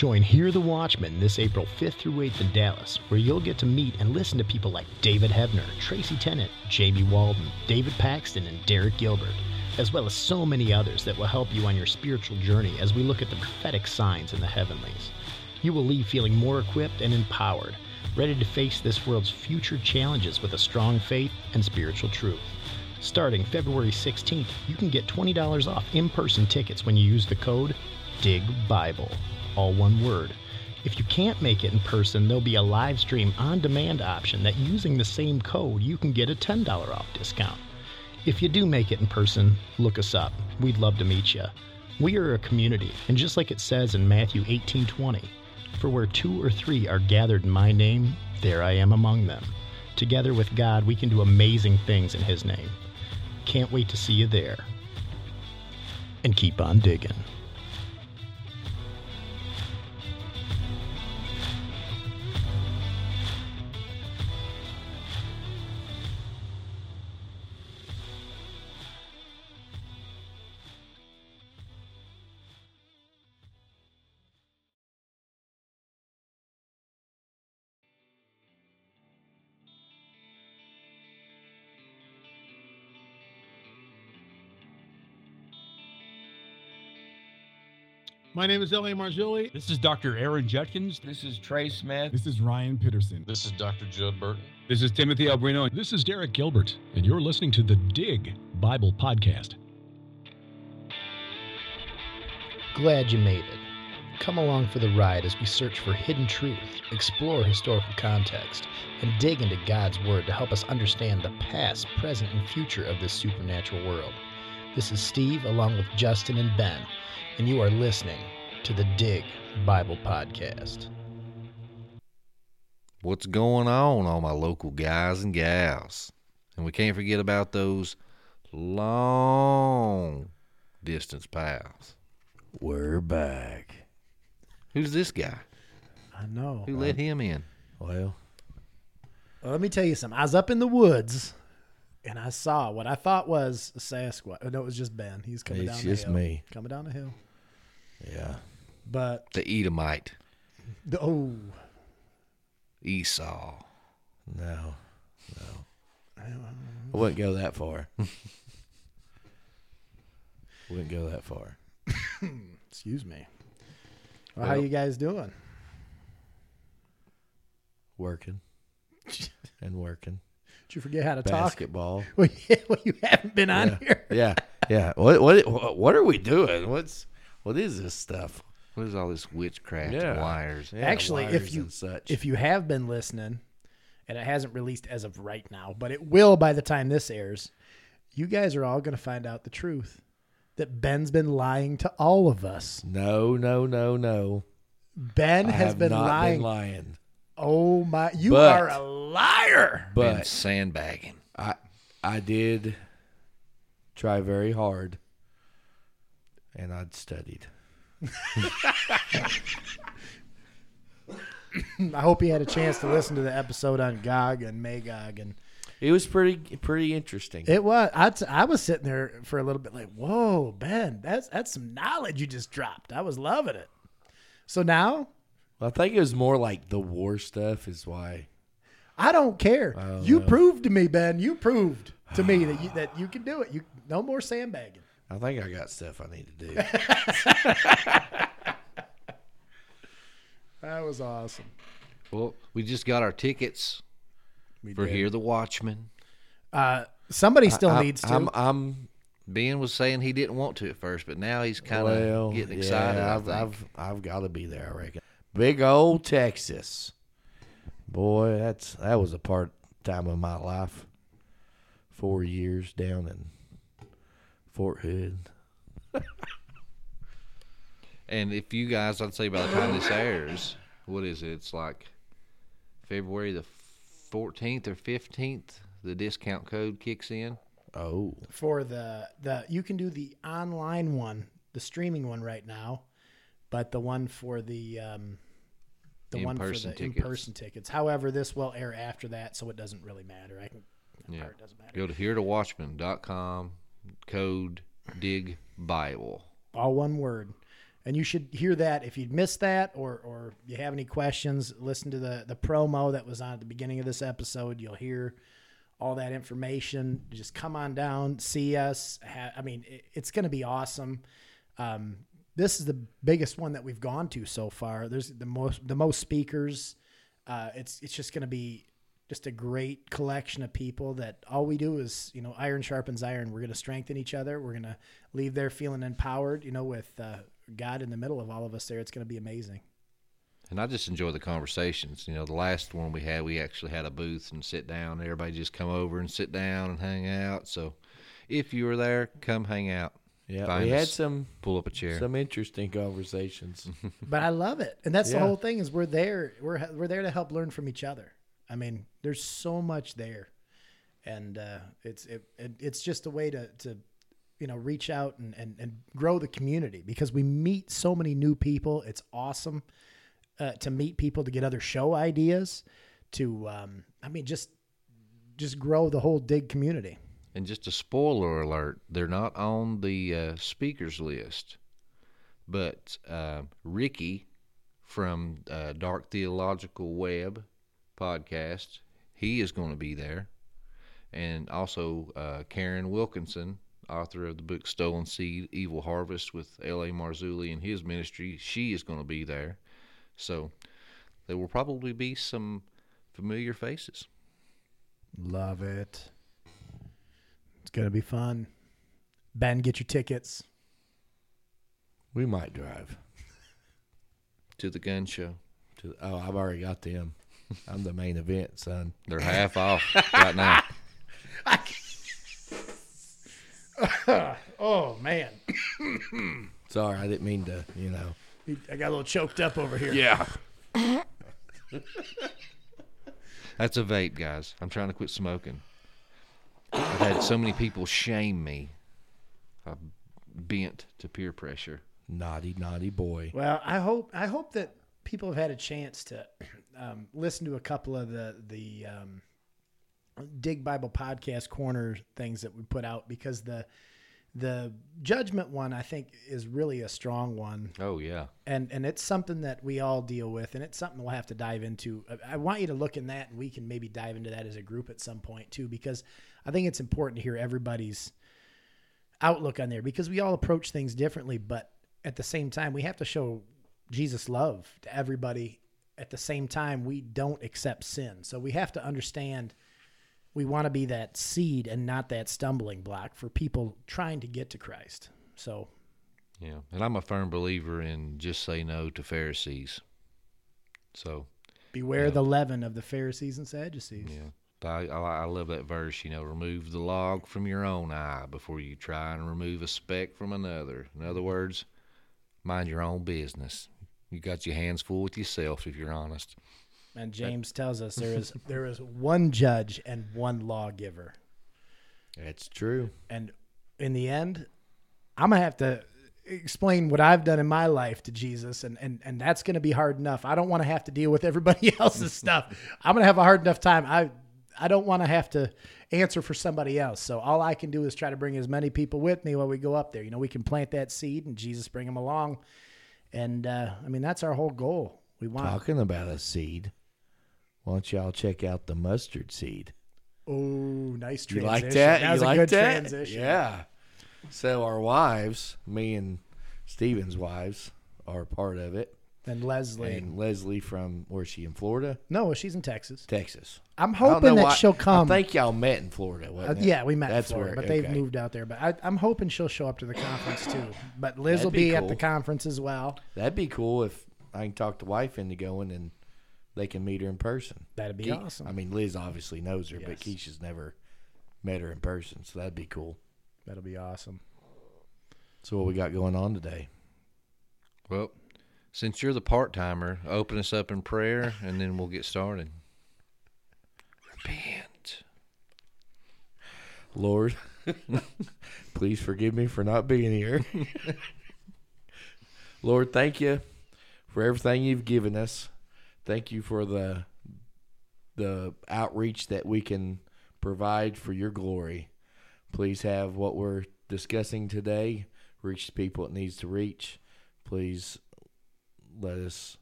Join Hear the Watchman this April 5th through 8th in Dallas, where you'll get to meet and listen to people like David Heavener, Tracy Tennant, Jamie Walden, David Paxton, and Derek Gilbert, as well as so many others that will help you on your spiritual journey as we look at the prophetic signs in the heavenlies. You will leave feeling more equipped and empowered, ready to face this world's future challenges with a strong faith and spiritual truth. Starting February 16th, you can get $20 off in person tickets when you use the code DIGBIBLE, all one word. If you can't make it in person, there'll be a live stream on demand option that using the same code you can get a $10 off discount. If you do make it in person, look us up. We'd love to meet you. We are a community, and just like it says in Matthew 18:20, for where two or three are gathered in my name, there I am among them. Together with God, we can do amazing things in his name. Can't wait to see you there. And keep on digging. My name is L.A. Marzulli. This is Dr. Aaron Judkins. This is Trey Smith. This is Ryan Peterson. This is Dr. Judd Burton. This is Timothy Alberino. This is Derek Gilbert, and you're listening to the Dig Bible Podcast. Glad you made it. Come along for the ride as we search for hidden truth, explore historical context, and dig into God's Word to help us understand the past, present, and future of this supernatural world. This is Steve, along with Justin and Ben, and you are listening to the Dig Bible Podcast. What's going on, all my local guys and gals? And we can't forget about those long distance pals. We're back. Who's this guy? I know. Who let uh, him in? Well, Well, let me tell you something. I was up in the woods and I saw what I thought was a Sasquatch. Oh, no, it was just Ben. He's coming It's down just the hill. It's just me. Coming down the hill. yeah. But The Edomite, the, oh, Esau. No, no. Um. I wouldn't go that far. wouldn't go that far. excuse me. Well, how you guys doing? Working and working. Did you forget how to talk? Basketball. Well, yeah, well, you haven't been on Yeah. here. Yeah, yeah. What what what are we doing? What's what is this stuff? What is all this witchcraft Yeah. and wires? Yeah, Actually, if wires you and such. if you have been listening, and it hasn't released as of right now, but it will by the time this airs, you guys are all going to find out the truth that Ben's been lying to all of us. no, no, no, no. Ben I has have been not lying. been lying. Oh my! You But- are a liar. Been But sandbagging. I I did try very hard, and I'd studied. I hope you had a chance to listen to the episode on Gog and Magog, and It was pretty pretty interesting. it was. I, t- I was sitting there for a little bit, like, "Whoa, Ben, that's that's some knowledge you just dropped." I was loving it. So now I think it was more like the war stuff is why. I don't care. don't you know. proved to me, Ben. You proved to me that you that you can do it. You no more sandbagging. I think I got stuff I need to do. That was awesome. Well, we just got our tickets for Hear the Watchman. Uh, somebody still I- needs to. I'm I'm Ben was saying he didn't want to at first, but now he's kind of well, getting excited. I I've. I've I've got to be there. I reckon. Big old Texas, boy. That's that was a part time of my life. Four years down in Fort Hood. And if you guys, I'd say by the time this airs, what is it? It's like February the 14th or 15th, the discount code kicks in. Oh, for the the you can do the online one, the streaming one right now, but the one for the um, the one for In-person the tickets. in person tickets. However, this will air after that, so it doesn't really matter. I can. Yeah. part doesn't matter. Go to heartowatchman.com, code dig Bible. All one word. And you should hear that if you missed that or or you have any questions, listen to the the promo that was on at the beginning of this episode. You'll hear all that information. Just come on down, see us. I mean, it's going to be awesome. Um, this is the biggest one that we've gone to so far. There's the most the most speakers. Uh, it's it's just going to be just a great collection of people that all we do is you know iron sharpens iron. We're going to strengthen each other. We're going to leave there feeling empowered. You know, with uh, God in the middle of all of us there, it's going to be amazing. And I just enjoy the conversations. You know, the last one we had, we actually had a booth and sit down. Everybody just come over and sit down and hang out. So, if you were there, come hang out. Yeah, we had some Pull up a chair. some interesting conversations. but I love it, and that's the whole thing. Is we're there, we're we're there to help learn from each other. I mean, there's so much there, and uh, it's it, it it's just a way to to you know reach out and, and and grow the community because we meet so many new people. It's awesome uh, to meet people to get other show ideas. To um, I mean, just just grow the whole dig community. And just a spoiler alert, they're not on the uh, speakers list, but uh, Ricky from uh, Dark Theological Web podcast, he is going to be there. And also uh, Karen Wilkinson, author of the book Stolen Seed, Evil Harvest with L.A. Marzulli and his ministry, she is going to be there. So there will probably be some familiar faces. Love it. It's gonna be fun. Ben, get your tickets. we might drive To the gun show. to. Oh, I've already got them. I'm the main event, son. They're half off right now. Oh man, Sorry, I didn't mean to. You know. I got a little choked up over here. Yeah. That's a vape, guys. I'm trying to quit smoking. I've had so many people shame me. I've bent to peer pressure. Naughty, naughty boy. Well, I hope I hope that people have had a chance to um, listen to a couple of the the um, Dig Bible podcast corner things that we put out because the the judgment one I think is really a strong one Oh yeah. and and it's something that we all deal with and it's something we'll have to dive into I- i want you to look in that and we can maybe dive into that as a group at some point too because i think it's important to hear everybody's outlook on there because we all approach things differently but at the same time we have to show jesus love to everybody at the same time we don't accept sin so we have to understand we want to be that seed and not that stumbling block for people trying to get to christ so Yeah. And I'm a firm believer in just say no to Pharisees. So beware the leaven of the pharisees and sadducees yeah. But I, I, I love that verse, you know, remove the log from your own eye before you try and remove a speck from another. In other words, mind your own business. You got your hands full with yourself if you're honest. And James tells us there is there is one judge and one lawgiver. That's true. And in the end, I'm gonna have to explain what I've done in my life to Jesus and and, and that's gonna be hard enough. I don't want to have to deal with everybody else's stuff. I'm gonna have a hard enough time. I I don't want to have to answer for somebody else. So all I can do is try to bring as many people with me while we go up there. You know, we can plant that seed and Jesus bring them along. And uh, I mean that's our whole goal. We want Talking about a seed. Why don't y'all check out the mustard seed? Oh, nice You transition. like that? That was you a like good that? transition. Yeah. So our wives, me and Steven's wives, are part of it. And Leslie. And Leslie from where's she in Florida, no, she's in Texas. Texas. I'm hoping that why- she'll come. I think y'all met in Florida. Uh, Wasn't it? yeah, we met That's in Florida, where- but they've moved out there. But I, I'm hoping she'll show up to the conference too. But Liz That'd will be be, at the conference as well. That'd be cool if I can talk the wife into going and they can meet her in person. That'd be Ke- awesome. I mean, Liz obviously knows her, but Keisha's never met her in person, so that'd be cool. That'll be awesome. So what we got going on today? Well, since you're the part timer, open us up in prayer and then we'll get started. Repent. Lord, please forgive me for not being here. Lord, thank you for everything you've given us. Thank you for the the outreach that we can provide for your glory. Please have what we're discussing today reach the people it needs to reach. please let us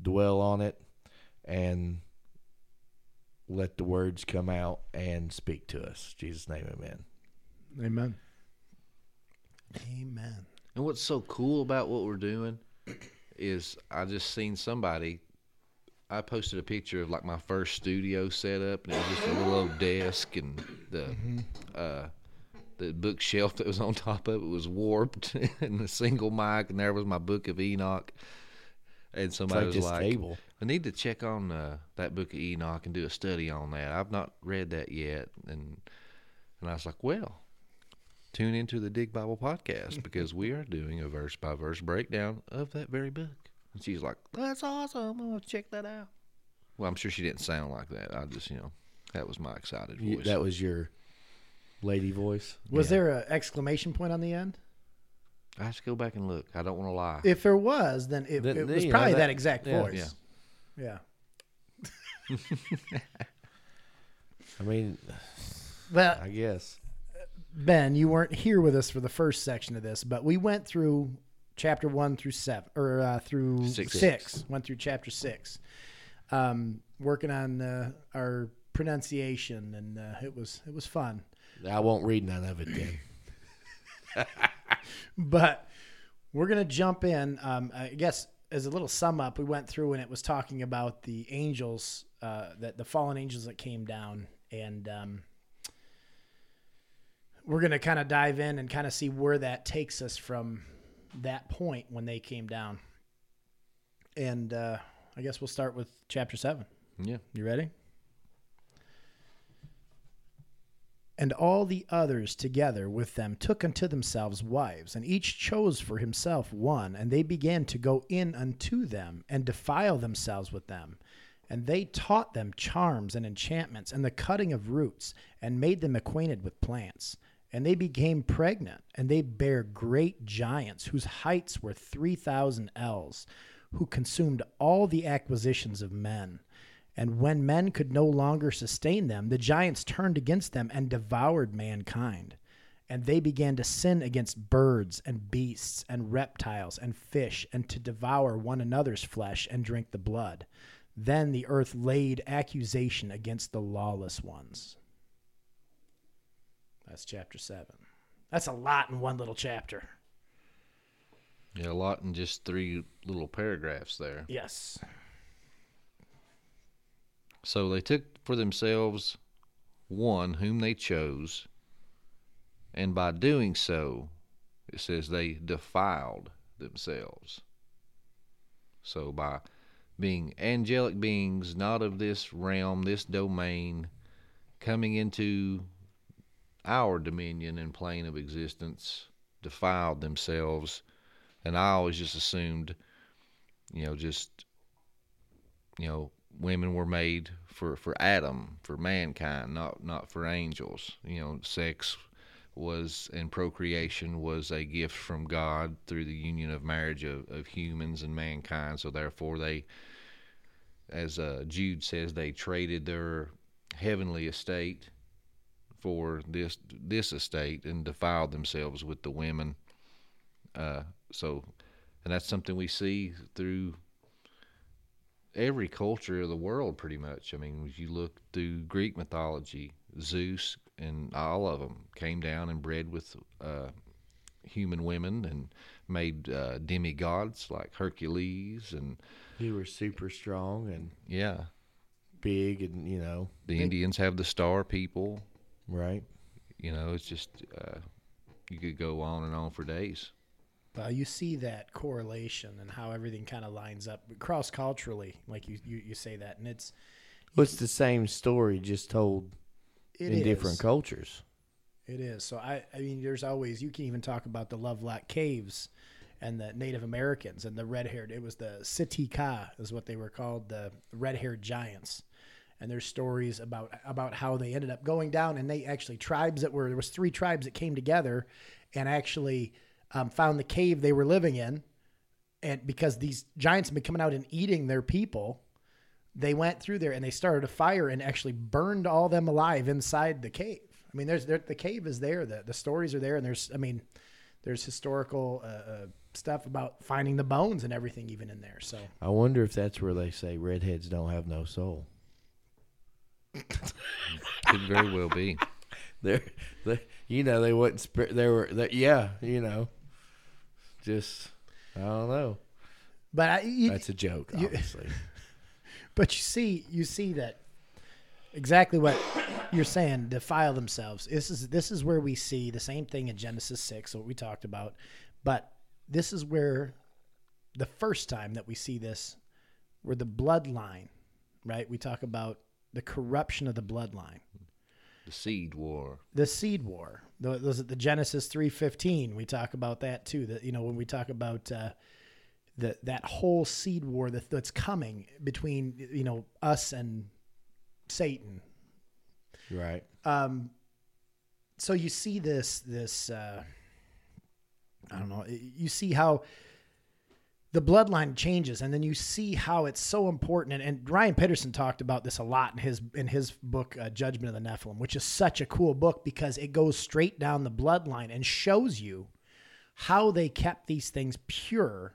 dwell on it and let the words come out and speak to us. In Jesus' name, amen. Amen. Amen. And what's so cool about what we're doing is I just seen somebody. I posted a picture of like my first studio setup, and it was just a little old desk, and the uh, the bookshelf that was on top of it was warped, and the single mic, and there was my book of Enoch. And It's somebody like was like, table. I need to check on uh, that book of Enoch and do a study on that. I've not read that yet, and and I was like, well, tune into the Dig Bible podcast because we are doing a verse by verse breakdown of that very book. And she's like, that's awesome. I'm gonna check that out. Well, I'm sure she didn't sound like that. I just, you know, that was my excited You- voice. that was your lady voice. Was Yeah. there an exclamation point on the end? I have to go back and look. I don't want to lie. If there was, then it, it was know, probably that, that- exact yeah. voice. Yeah. I mean, But I guess. Ben, you weren't here with us for the first section of this, but we went through chapter one through seven, or uh, through Six. six. Went through chapter six, um, working on uh, our pronunciation, and uh, it was it was fun. I won't read none of it then. But we're gonna jump in. Um, I guess as a little sum up, we went through and it was talking about the angels, uh, that the fallen angels that came down, and um, we're gonna kind of dive in and kind of see where that takes us from that point when they came down. And uh, I guess we'll start with chapter seven. yeah. You ready? And all the others together with them took unto themselves wives, and each chose for himself one, and they began to go in unto them, and defile themselves with them. And they taught them charms and enchantments, and the cutting of roots, and made them acquainted with plants. And they became pregnant, and they bare great giants, whose heights were three thousand ells, who consumed all the acquisitions of men. And when men could no longer sustain them, the giants turned against them and devoured mankind. And they began to sin against birds and beasts and reptiles and fish, and to devour one another's flesh and drink the blood. Then the earth laid accusation against the lawless ones. That's chapter 7. That's a lot in one little chapter. Yeah, a lot in just three little paragraphs there. Yes. So they took for themselves one whom they chose, and by doing so, it says they defiled themselves. So by being angelic beings, not of this realm, this domain, coming into our dominion and plane of existence, defiled themselves. And I always just assumed, you know, just, you know, women were made for, for Adam, for mankind, not not for angels. You know, sex was and procreation was a gift from God through the union of marriage of, of humans and mankind. So therefore, they, as uh, Jude says, they traded their heavenly estate for this this estate and defiled themselves with the women. Uh, so, and that's something we see through every culture of the world, pretty much. I mean, if you look through Greek mythology, Zeus and all of them came down and bred with uh, human women and made uh, demigods like Hercules and You were super strong and yeah. big, and you know, The Indians have the star people. right? You know, it's just uh, you could go on and on for days. Well, you see that correlation and how everything kind of lines up cross culturally, like you, you, you say that, and it's Well, it's the same story, just told in is. different cultures. It is. So I, I mean, there's always you can even talk about the Lovelock Caves and the Native Americans and the red-haired. It was the Si-Te-Cah is what they were called, the red-haired giants. And there's stories about about how they ended up going down, and they actually tribes that were there was three tribes that came together, and actually um, found the cave they were living in, and because these giants had been coming out and eating their people, they went through there and they started a fire and actually burned all them alive inside the cave. I mean, there's there, the cave is there, the the stories are there, and there's I mean, there's historical uh, uh, stuff about finding the bones and everything even in there. So I wonder if that's where they say redheads don't have no soul. Could very well be. They're, they, you know, they wouldn't. sp- They were. They, yeah, you know. Just, I don't know. but I, you, That's a joke, you- obviously. But you see, you see that exactly what you're saying. Defile themselves. This is this is where we see the same thing in Genesis six, what we talked about. But this is where the first time that we see this, where the bloodline, right? We talk about the corruption of the bloodline, The seed war. the seed war. Those at the Genesis three fifteen. We talk about that too. That you know when we talk about. Uh, the, that whole seed war that, that's coming between you know us and Satan. right. Um, so you see this this uh, I don't know. You see how the bloodline changes, and then you see how it's so important. And, and Ryan Peterson talked about this a lot in his in his book uh, Judgment of the Nephilim, which is such a cool book because it goes straight down the bloodline and shows you how they kept these things pure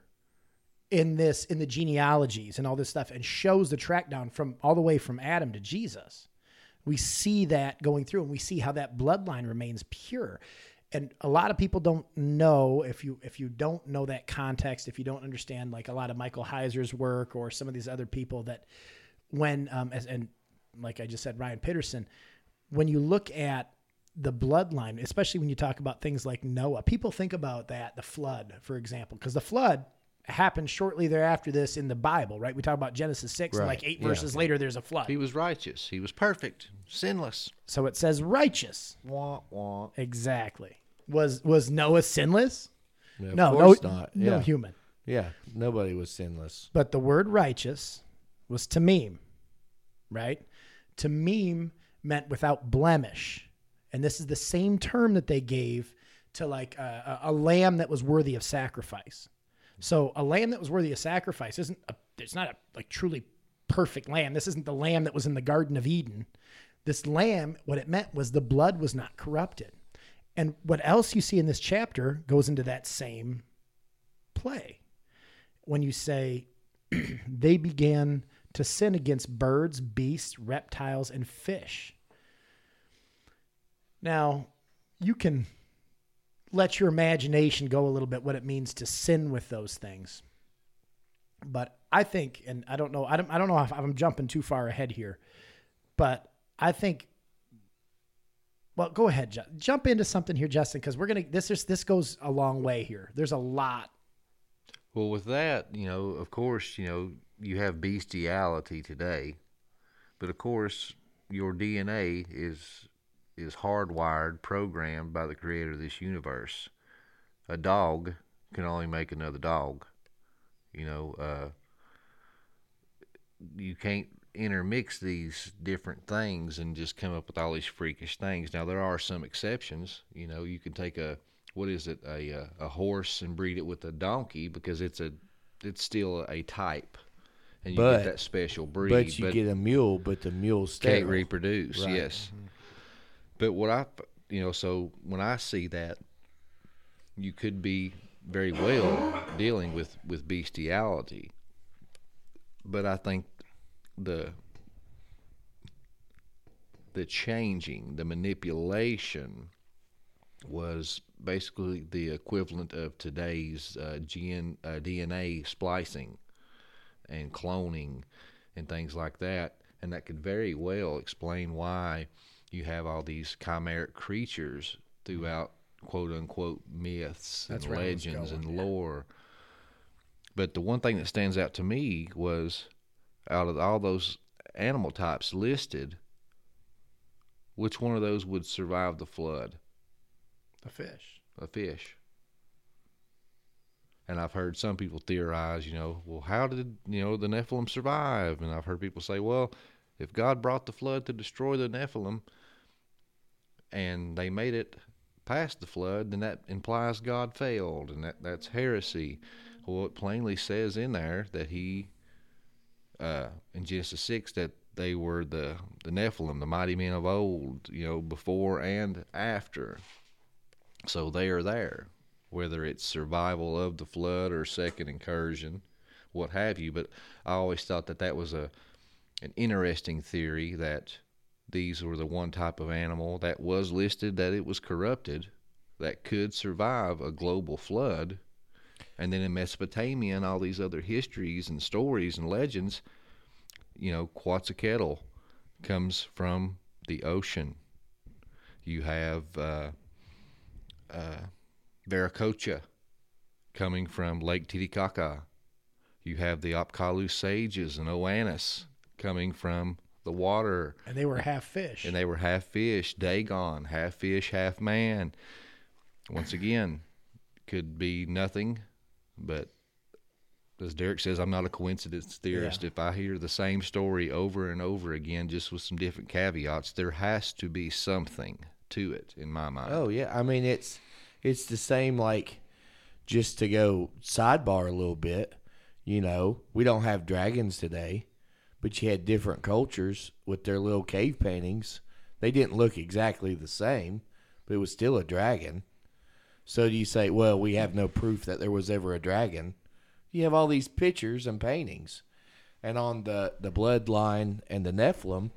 in this in the genealogies and all this stuff and shows the track down from all the way from Adam to Jesus. We see that going through and we see how that bloodline remains pure. And a lot of people don't know if you if you don't know that context, if you don't understand like a lot of Michael Heiser's work or some of these other people that when um as and like I just said Ryan Peterson, when you look at the bloodline, especially when you talk about things like Noah, people think about that, the flood, for example, because the flood happened shortly thereafter this in the Bible, right? We talk about Genesis 6, and like eight Yeah. verses later, there's a flood. He was righteous. He was perfect, sinless. So it says righteous. Wah, wah. Exactly. Was was Noah sinless? Of no, course no, not. no Yeah. human. Yeah, nobody was sinless. But the word righteous was tamim, right? Tamim meant without blemish. And this is the same term that they gave to like a, a, a lamb that was worthy of sacrifice. So a lamb that was worthy of sacrifice isn't a, it's not a like truly perfect lamb. This isn't the lamb that was in the Garden of Eden. This lamb, what it meant was the blood was not corrupted. And what else you see in this chapter goes into that same play. When you say they began to sin against birds, beasts, reptiles, and fish. Now, you can let your imagination go a little bit what it means to sin with those things. But I think, and I don't know, I don't, I don't know if I'm jumping too far ahead here, but I think. Well, go ahead, Ju- jump into something here, Justin, because we're gonna. This is this goes a long way here. There's a lot. Well, with that, you know, of course, you know, you have bestiality today, but of course, your DNA is is hardwired, programmed by the creator of this universe. A dog can only make another dog. You know, uh, you can't intermix these different things and just come up with all these freakish things. Now, there are some exceptions. You know, you can take a what is it a uh, a horse and breed it with a donkey because it's a it's still a type, and you But- get that special breed. But you get a mule, but the mule's can't reproduce. Right. Yes, but what I you know so when I see that, you could be very well dealing with with bestiality, but I think the the changing, the manipulation was basically the equivalent of today's uh, GN, uh, DNA splicing and cloning and things like that. And that could very well explain why you have all these chimeric creatures throughout quote unquote myths That's and where I was legends going, and yeah. lore. But the one thing that stands out to me was out of all those animal types listed, which one of those would survive the flood? A fish. a fish. And I've heard some people theorize, you know, well, how did, you know, the Nephilim survive? And I've heard people say, well, if God brought the flood to destroy the Nephilim and they made it past the flood, then that implies God failed, and that, that's heresy. Well, it plainly says in there that he, uh, in Genesis 6, that they were the, the Nephilim, the mighty men of old, you know, before and after. So they are there. whether it's survival of the flood or second incursion, what have you. But I always thought that that was a an interesting theory that these were the one type of animal that was listed that it was corrupted that could survive a global flood. And then in Mesopotamia and all these other histories and stories and legends, you know, Quetzalcoatl comes from the ocean. You have uh, uh, Viracocha coming from Lake Titicaca. You have the Apkallu sages and Oannes coming from the water, And they were half fish. and they were half fish, Dagon, half fish, half man. Once again, could be nothing, but as Derek says, I'm not a coincidence theorist. Yeah. If I hear the same story over and over again, just with some different caveats, there has to be something to it in my mind. Oh yeah, I mean it's it's the same like just to go sidebar a little bit. You know, we don't have dragons today, but you had different cultures with their little cave paintings. They didn't look exactly the same, but it was still a dragon. So do you say, well, we have no proof that there was ever a dragon? You have all these pictures and paintings. And on the, the bloodline and the Nephilim,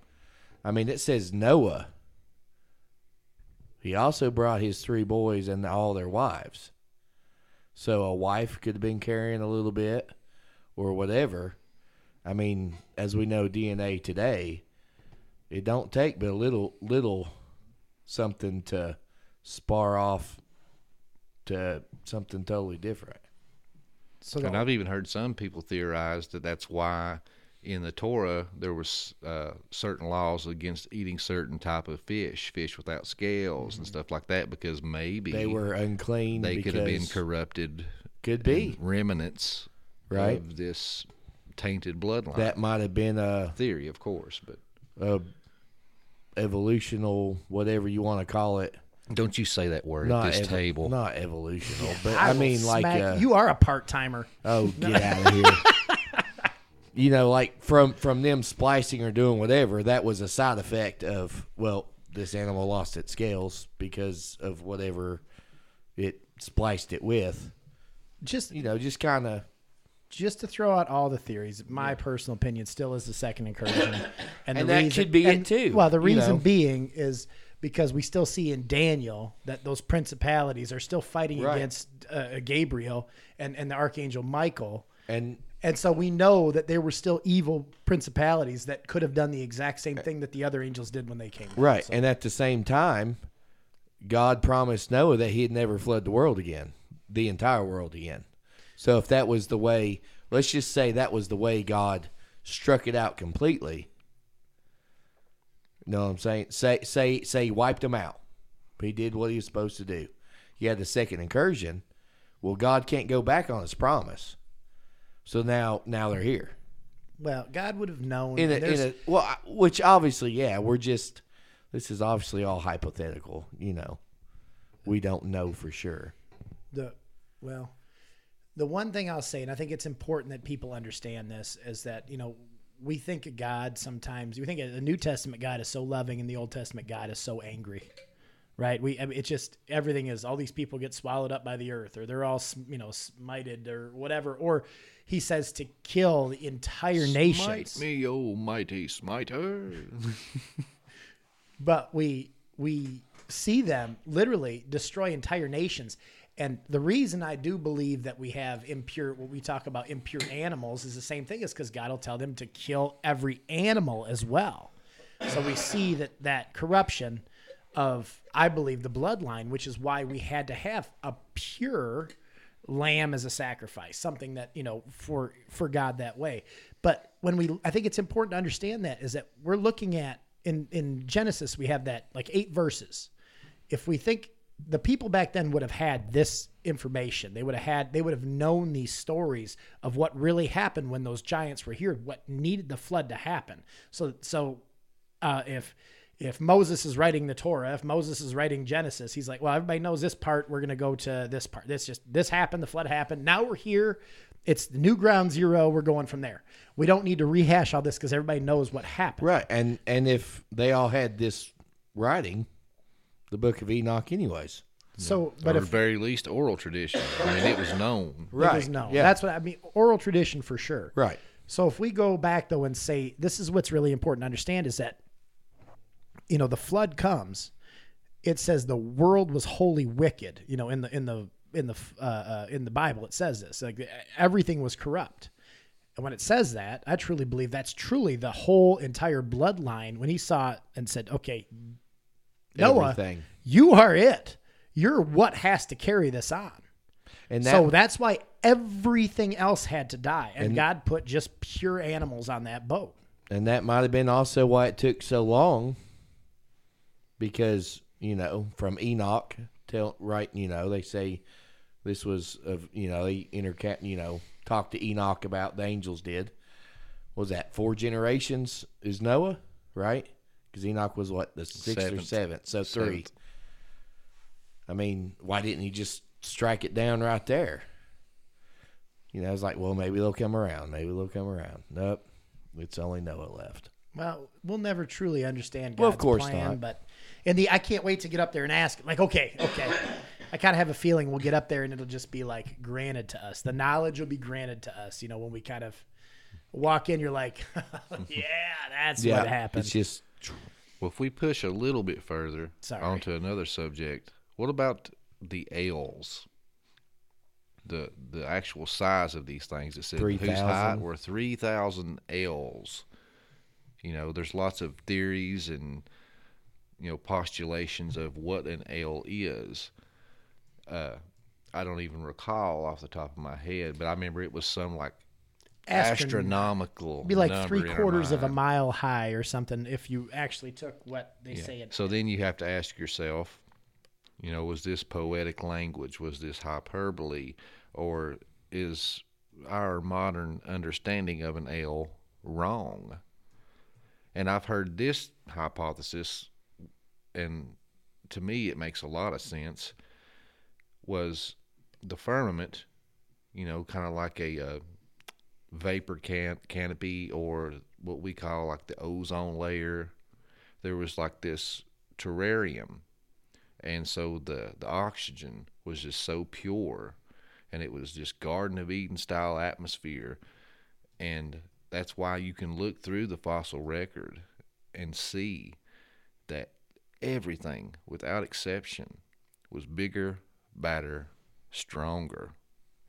I mean, it says Noah. He also brought his three boys and all their wives. So a wife could have been carrying a little bit or whatever. I mean, as we know DNA today, it don't take but a little little something to spar off to something totally different. so And I've even heard some people theorize that that's why in the Torah there was uh, certain laws against eating certain type of fish, fish without scales and stuff like that, because maybe They were unclean they could have been corrupted, Could be. remnants Right. of this tainted bloodline. That might have been a, theory, of course, but a evolutional whatever you want to call it. don't you say that word Not at this ev- table. Not evolutional, but I I, mean like smack- uh, you are a part timer. Oh, get out of here. you know, like from from them splicing or doing whatever, that was a side effect of well, this animal lost its scales because of whatever it spliced it with. Just You know, just kind of just to throw out all the theories, my personal opinion still is the second incursion, and, And the that reason, could be it too, Well, the reason know. being is because we still see in Daniel that those principalities are still fighting Right. against uh, Gabriel and and the archangel Michael, and and so we know that there were still evil principalities that could have done the exact same thing that the other angels did when they came. right, So- and at the same time, God promised Noah that he'd never flood the world again, the entire world again. So if that was the way, let's just say that was the way God struck it out completely. You know what I'm saying? Say say say he wiped them out. He did what he was supposed to do. He had the second incursion. Well, God can't go back on his promise. So now now they're here. well, God would have known. In a, in a well, which obviously, yeah, we're just this is obviously all hypothetical. You know, we don't know for sure. the well the one thing i'll say and i think it's important that people understand this is that you know we think of god sometimes we think of the new testament god is so loving and the old testament god is so angry right? We I mean, it's just everything is all these people get swallowed up by the earth or they're all you know smited or whatever or he says to kill the entire nations. Smite me, O mighty smiter. but we we see them literally destroy entire nations and the reason i do believe that we have impure what we talk about impure animals is the same thing is because god will tell them to kill every animal as well. So we see that that corruption of i believe the bloodline which is why we had to have a pure lamb as a sacrifice something that you know for for god that way. But when we i think it's important to understand that is that we're looking at in in genesis we have that like eight verses. If we think the people back then would have had this information they would have had they would have known these stories of what really happened when those giants were here what needed the flood to happen so so uh, if if Moses is writing the Torah, if Moses is writing Genesis, he's like, well, everybody knows this part. We're gonna go to this part. This just this happened. The flood happened. Now we're here. It's the new ground zero. We're going from there. We don't need to rehash all this because everybody knows what happened. Right, and and if they all had this writing, the Book of Enoch, anyways. So, but or if at very least oral tradition. I mean, it was known. it was no, Yeah. that's what I mean. Oral tradition for sure. right. So if we go back though and say this is what's really important to understand is that you know the flood comes, it says the world was wholly wicked. You know in the in the in the uh, uh, in the Bible it says this like everything was corrupt. And when it says that, I truly believe that's truly the whole entire bloodline. When he saw it and said, "Okay, Noah, Everything. you are it. You're what has to carry this on." And that, so that's why everything else had to die, and, And- God put just pure animals on that boat. and that might have been also why it took so long because you know from enoch till right you know they say this was of you know they intercat you know talked to enoch about the angels did was that four generations is noah right because enoch was what the sixth or Seventh. seventh so three Seventh. i mean why didn't he just strike it down right there you know, I was like, well, maybe they'll come around. Maybe they'll come around. Nope. It's only Noah left. Well, we'll never truly understand God's Well, of course plan, not. but in the I can't wait to get up there and ask. Like, okay, okay. I kind of have a feeling we'll get up there and it'll just be like granted to us. The knowledge will be granted to us. You know, when we kind of walk in, you're like, yeah, that's what happened. It's just Well, if we push a little bit further Sorry. onto another subject, what about the ales? The the actual size of these things. It said whose 3,000. height were three thousand ales. You know, there's lots of theories and you know postulations of what an ale is. Uh, I don't even recall off the top of my head, but I remember it was some like Astron- astronomical. be like three quarters of a mile high or something if you actually took what they Yeah. say it. So then you have to ask yourself, you know, was this poetic language? Was this hyperbole? Or is our modern understanding of an ale wrong? And I've heard this hypothesis, and to me it makes a lot of sense, was the firmament, you know, kind of like a uh, vapor can- canopy or what we call like the ozone layer. There was like this terrarium. And so the the oxygen was just so pure and it was just garden of eden style atmosphere. And that's why you can look through the fossil record and see that everything without exception was bigger badder stronger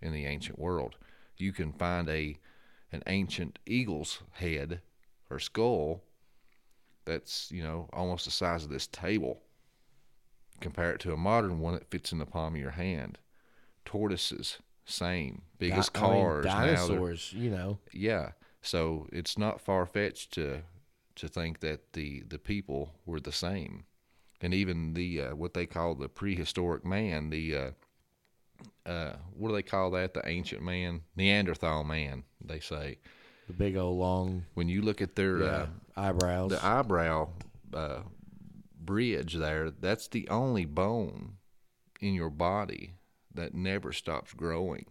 in the ancient world. You can find a an ancient eagle's head or skull that's you know almost the size of this table. Compare it to a modern one that fits in the palm of your hand. Tortoises, same, biggest I mean, cars. now they're- dinosaurs, you know. yeah, so it's not far fetched to to think that the the people were the same, and even the uh, what they call the prehistoric man, the uh, uh, what do they call that? The ancient man, Neanderthal man. They say The big old long when you look at their uh, eyebrows. the eyebrow uh, bridge there, that's the only bone in your body that never stops growing.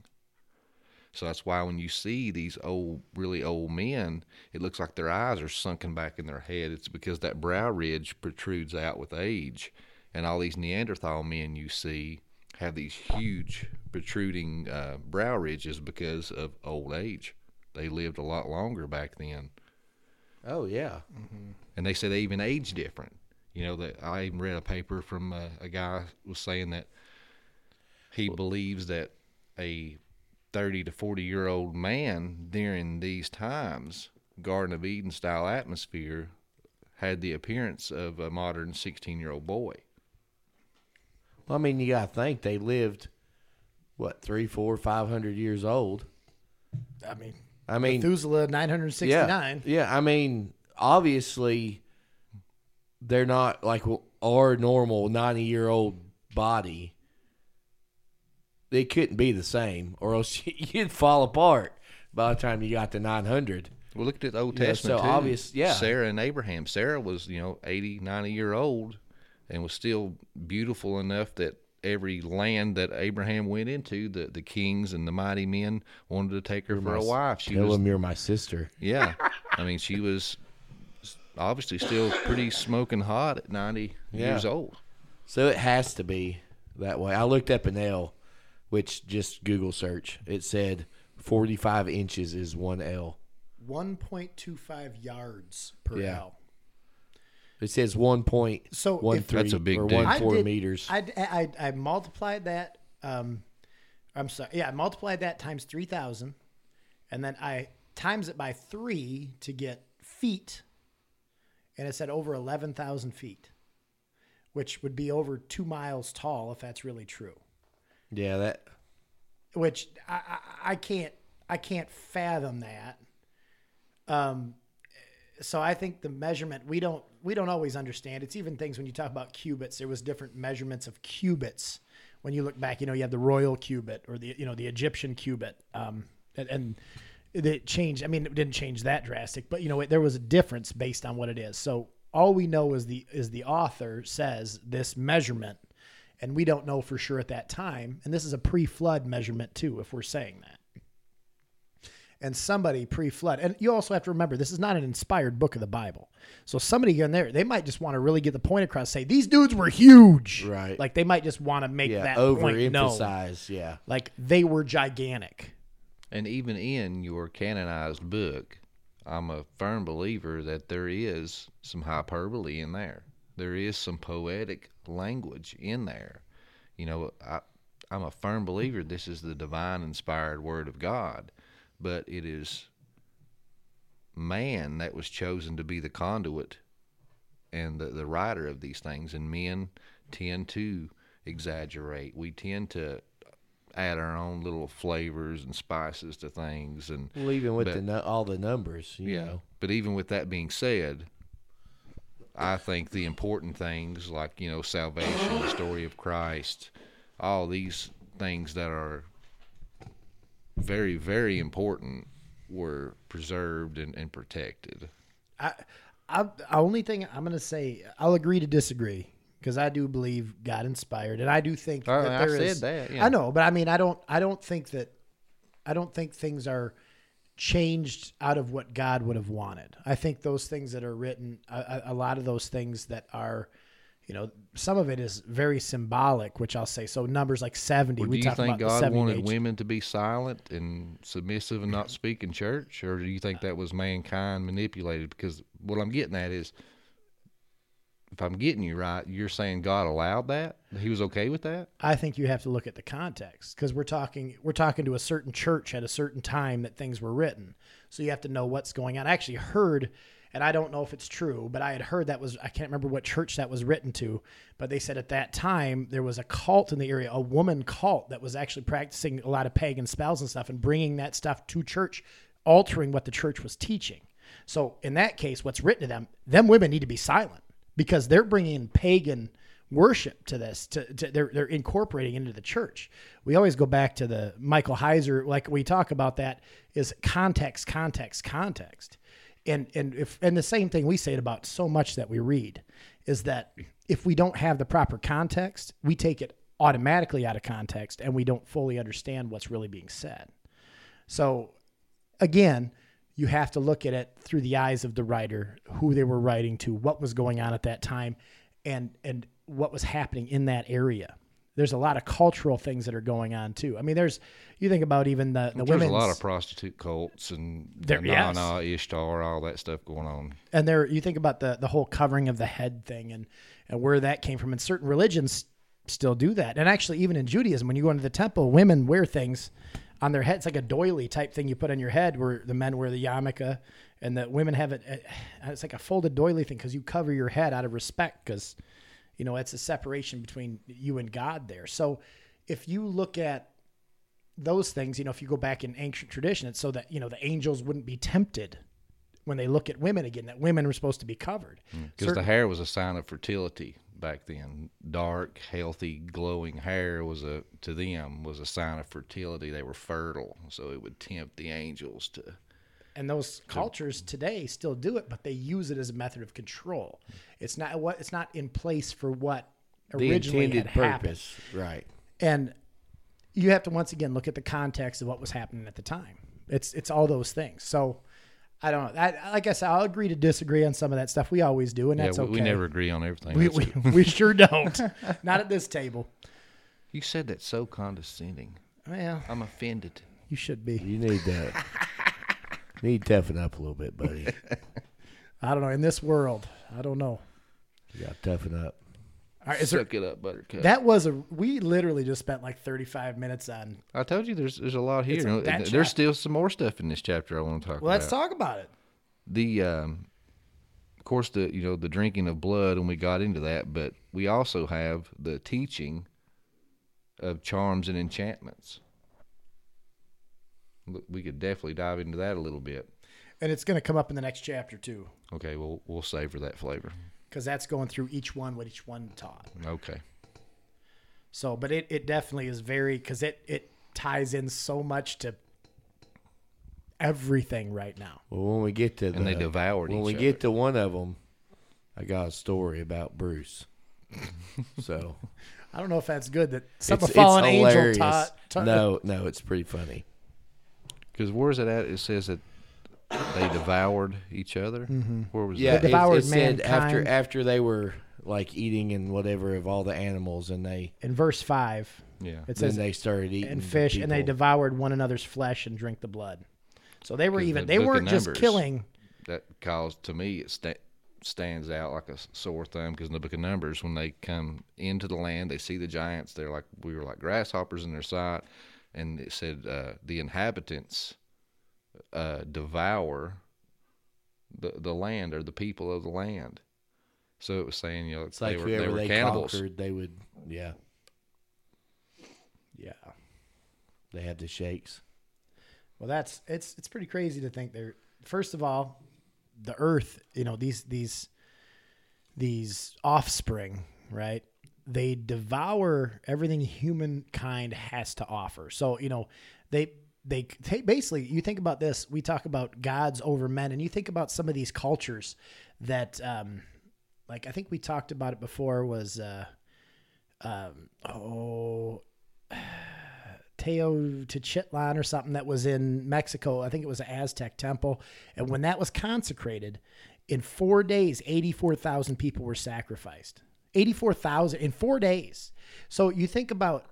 So that's why when you see these old, really old men, it looks like their eyes are sunken back in their head. It's because that brow ridge protrudes out with age. And all these Neanderthal men you see have these huge protruding uh, brow ridges because of old age. They lived a lot longer back then oh yeah. and they say they even age different. You know that I even read a paper from uh, a guy was saying that he believes that a thirty to forty year old man during these times, Garden of Eden style atmosphere, had the appearance of a modern sixteen year old boy. Well, I mean, you got to think they lived what three, four, five hundred years old. I mean, I mean, Methuselah, nine hundred sixty nine. yeah, yeah. I mean, obviously, they're not like our normal ninety-year-old body. They couldn't be the same, or else you'd fall apart by the time you got to nine hundred. Well, look at the Old Yeah, Testament so too. obvious- yeah. Sarah and Abraham. Sarah was, you know, 80, 90 year old and was still beautiful enough that every land that Abraham went into, the, the kings and the mighty men wanted to take her for a wife. She Tell was, them you're my sister. yeah. I mean, she was obviously still pretty smoking hot at 90 Yeah. years old. So it has to be that way. I looked up an ell, which just Google search. It said 45 inches is one ell. 1.25 yards per Yeah. ell. It says 1.13 So if- That's a big or deal. one I four did- meters. I, I, I multiplied that. Um, I'm sorry. Yeah, I multiplied that times 3,000. And then I times it by three to get feet. And it said over 11,000 feet, which would be over two miles tall if that's really true. yeah, that Which I, I, I can't I can't fathom that. Um, so I think the measurement we don't we don't always understand. It's even things when you talk about cubits. There was different measurements of cubits. When you look back, you know you have the royal cubit or the you know the Egyptian cubit, um, and, and it changed. I mean, it didn't change that drastic, but you know it, there was a difference based on what it is. So all we know is the is the author says this measurement, and we don't know for sure at that time. And this is a pre-flood measurement too, if we're saying that and somebody pre-flood. And you also have to remember this is not an inspired book of the Bible. So somebody in there, they might just want to really get the point across. Say these dudes were huge, Right. Like they might just want to make yeah that point known. overemphasize. Yeah, Like they were gigantic. And even in your canonized book, I'm a firm believer that there is some hyperbole in there. There is some poetic language in there. You know, I, I'm a firm believer this is the divine inspired word of God, but it is man that was chosen to be the conduit and the, the writer of these things. And men tend to exaggerate. We tend to add our own little flavors and spices to things and well, even with But- the nu- all the numbers, you yeah. know, But even with that being said, I think the important things like, you know, salvation, the story of Christ, all these things that are very, very important were preserved and, and protected. I, I, the only thing I'm going to say, I'll agree to disagree because I do believe God inspired, and I do think Oh, that I there said is- that, yeah. I know, but I mean, I don't, I don't think that, I don't think things are changed out of what God would have wanted. I think those things that are written, a, a- a lot of those things that are, you know, some of it is very symbolic, which I'll say. So numbers like 70, Well, we do you think about God wanted age. women to be silent and submissive and not speak in church? Or do you think that was mankind manipulated? Because what I'm getting at is if I'm getting you right, you're saying God allowed that? He was okay with that? I think you have to look at the context because we're talking we're talking to a certain church at a certain time that things were written. So you have to know what's going on. I actually heard, and I don't know if it's true, but I had heard that was I can't remember what church that was written to, but they said at that time there was a cult in the area, a woman cult that was actually practicing a lot of pagan spells and stuff and bringing that stuff to church, altering what the church was teaching. So in that case, what's written to them, them women need to be silent because they're bringing pagan worship to this. To, to they're they're incorporating into the church. We always go back to the Michael Heiser, like we talk about that is context, context, context, and and if and the same thing we say about so much that we read is that if we don't have the proper context, we take it automatically out of context and we don't fully understand what's really being said. So again, you have to look at it through the eyes of the writer, who they were writing to, what was going on at that time, and and what was happening in that area. There's a lot of cultural things that are going on too. I mean, there's you think about even the the There's women's a lot of prostitute cults and There- yes. Nana, Ishtar, all that stuff going on. and there you think about the the whole covering of the head thing and and where that came from and certain religions still do that and actually even in judaism when you go into the temple women wear things on their head it's like a doily type thing you put on your head where the men wear the yarmulke and the women have it uh, it's like a folded doily thing because you cover your head out of respect because you know it's a separation between you and god there so if you look at those things you know if you go back in ancient tradition it's so that you know the angels wouldn't be tempted when they look at women again that women were supposed to be covered hmm. Because the hair was a sign of fertility back then. Dark, healthy, glowing hair was a to them was a sign of fertility. They were fertile, so it would tempt the angels to. And those cultures today still do it but they use it as a method of control. It's not what it's not in place for what the originally intended had happened. purpose, right? and you have to once again look at the context of what was happening at the time. It's it's all those things. So i don't know. I, like i said i'll agree to disagree on some of that stuff. We always do and that's yeah, we, okay. we never agree on everything. we, we, we sure. don't. Not at this table. You said that so condescending. Well, I'm offended. you should be. You need to need to toughen up a little bit, buddy. I don't know. In this world, I don't know. You got to toughen up. All right, is there, Suck it up, Buttercup. that was a. We literally just spent like 35 minutes on. I told you there's there's a lot here. It's a- And there's chap- still some more stuff in this chapter I want to talk about. Well, let's talk about it. the um, of course the you know the drinking of blood and we got into that but we also have the teaching of charms and enchantments Look, we could definitely dive into that a little bit And it's going to come up in the next chapter too, okay well we'll savor that flavor because that's going through each one what each one taught. okay So, but it, it definitely is very because it it ties in so much to everything right now. Well, when we get to the, And they devoured when each we other. get to one of them, I got a story about Bruce. so I don't know if that's good that some it's, fallen it's angel taught. taught no, no, it's pretty funny. Because where's it at it says that they devoured each other mm-hmm. where was Yeah, that They it, devoured it said after after they were like eating and whatever of all the animals, and they in verse five. yeah It then says they started eating and the fish, and they devoured one another's flesh and drink the blood. So they were even. They weren't just killing. that caused to me it sta- stands out like a sore thumb because in the book of numbers when they come into the land they see the giants they're like we were like grasshoppers in their sight and it said uh, the inhabitants uh, devour the the land or the people of the land so it was saying you know It's like they were, whoever they were they cannibals conquered, they would yeah, Yeah. they had the shakes. Well, that's it's it's pretty crazy to think they're first of all, the Earth. You know these these these offspring, right? They devour everything humankind has to offer. So you know they they they basically you think about this. We talk about gods over men, and you think about some of these cultures that, um, like I think we talked about it before. Was uh, um, oh. Teo to Teotihuacan or something that was in Mexico. I think it was an Aztec temple. And when that was consecrated, in four days, 84,000 people were sacrificed. 84,000 in four days. So you think about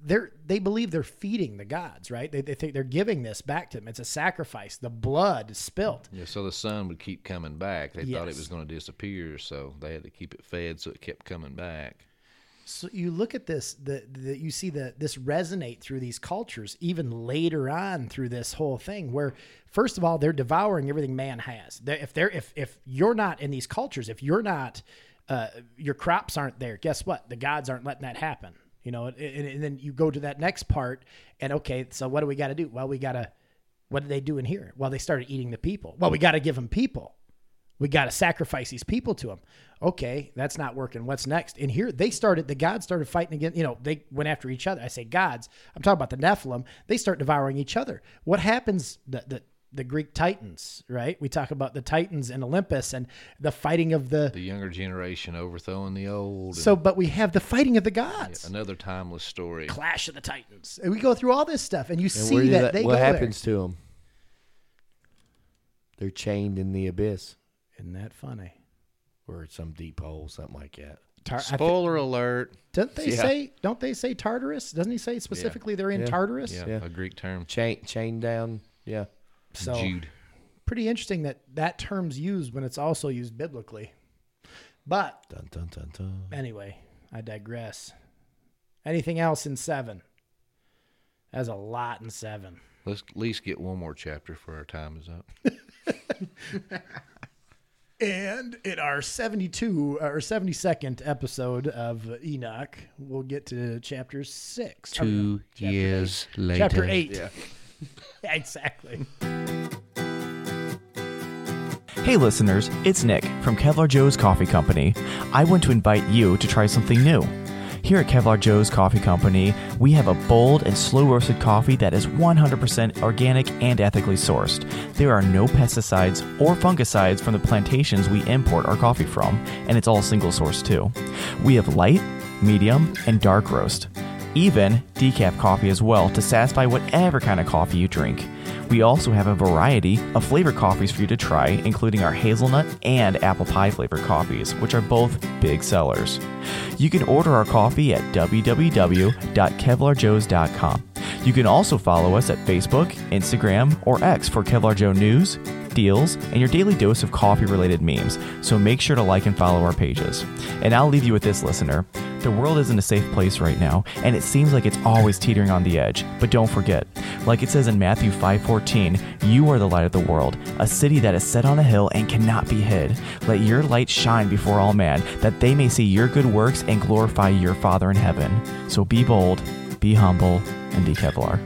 they're they believe they're feeding the gods, right? They, they think they're giving this back to them. It's a sacrifice. The blood is spilt. yeah so the sun would keep coming back they thought it was going to disappear so they had to keep it fed so it kept coming back So you look at this, the, the you see the this resonate through these cultures even later on through this whole thing. Where first of all, they're devouring everything man has. If they're if if you're not in these cultures, if you're not, uh, your crops aren't there. Guess what? The gods aren't letting that happen. You know, and, and then you go to that next part, and okay, so what do we got to do? Well, we got to. What did they do in here? Well, they started eating the people. Well, we got to give them people. We got to sacrifice these people to them. Okay, that's not working. What's next? And here they started, the gods started fighting again. You know, they went after each other. I say gods. I'm talking about the Nephilim. They start devouring each other. What happens? The, the, the Greek Titans, right? We talk about the Titans and Olympus and the fighting of the. the younger generation overthrowing the old So, but we have the fighting of the gods. another timeless story Clash of the Titans. And we go through all this stuff, and you And see that, that- they what go happens to them? They're chained in the abyss Isn't that funny? or some deep hole, something like that. Tar- I thi- spoiler alert Don't they Yeah. say? Don't they say Tartarus? Doesn't he say specifically they're in Yeah. Tartarus? yeah, Yeah. a greek term Chain chained down. Yeah. So jude pretty interesting that that term's used when it's also used biblically. But Dun dun dun anyway, I digress. Anything else in seven? That's a lot in seven. Let's at least get one more chapter for our time is up. And in our 72 uh, or 72nd episode of Enoch, we'll get to chapter six. I mean, Two chapter years eight. later. Chapter eight. Yeah. exactly. Hey listeners, it's Nick from Kevlar Joe's Coffee Company. I want to invite you to try something new. Here at Kevlar Joe's Coffee Company, we have a bold and slow roasted coffee that is 100% organic and ethically sourced. There are no pesticides or fungicides from the plantations we import our coffee from, and it's all single source too. We have light, medium, and dark roast. Even decaf coffee as well to satisfy whatever kind of coffee you drink. We also have a variety of flavor coffees for you to try, including our hazelnut and apple pie flavor coffees, which are both big sellers. You can order our coffee at www.kevlarjoes.com. You can also follow us at Facebook, Instagram, or X for Kevlar Joe news, deals, and your daily dose of coffee related memes, so make sure to like and follow our pages. And I'll leave you with this, listener. The world isn't a safe place right now, and it seems like it's always teetering on the edge. But don't forget, like it says in Matthew 5:14, you are the light of the world, a city that is set on a hill and cannot be hid. Let your light shine before all men, that they may see your good works and glorify your Father in heaven. So be bold, be humble, and be Kevlar.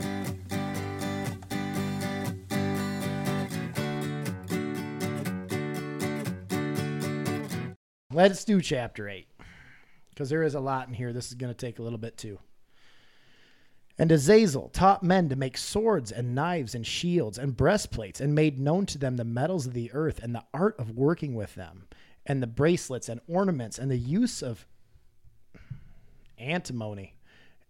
Let's do chapter 8 because there is a lot in here. This is going to take a little bit too. And Azazel taught men to make swords and knives and shields and breastplates and made known to them the metals of the earth and the art of working with them and the bracelets and ornaments and the use of antimony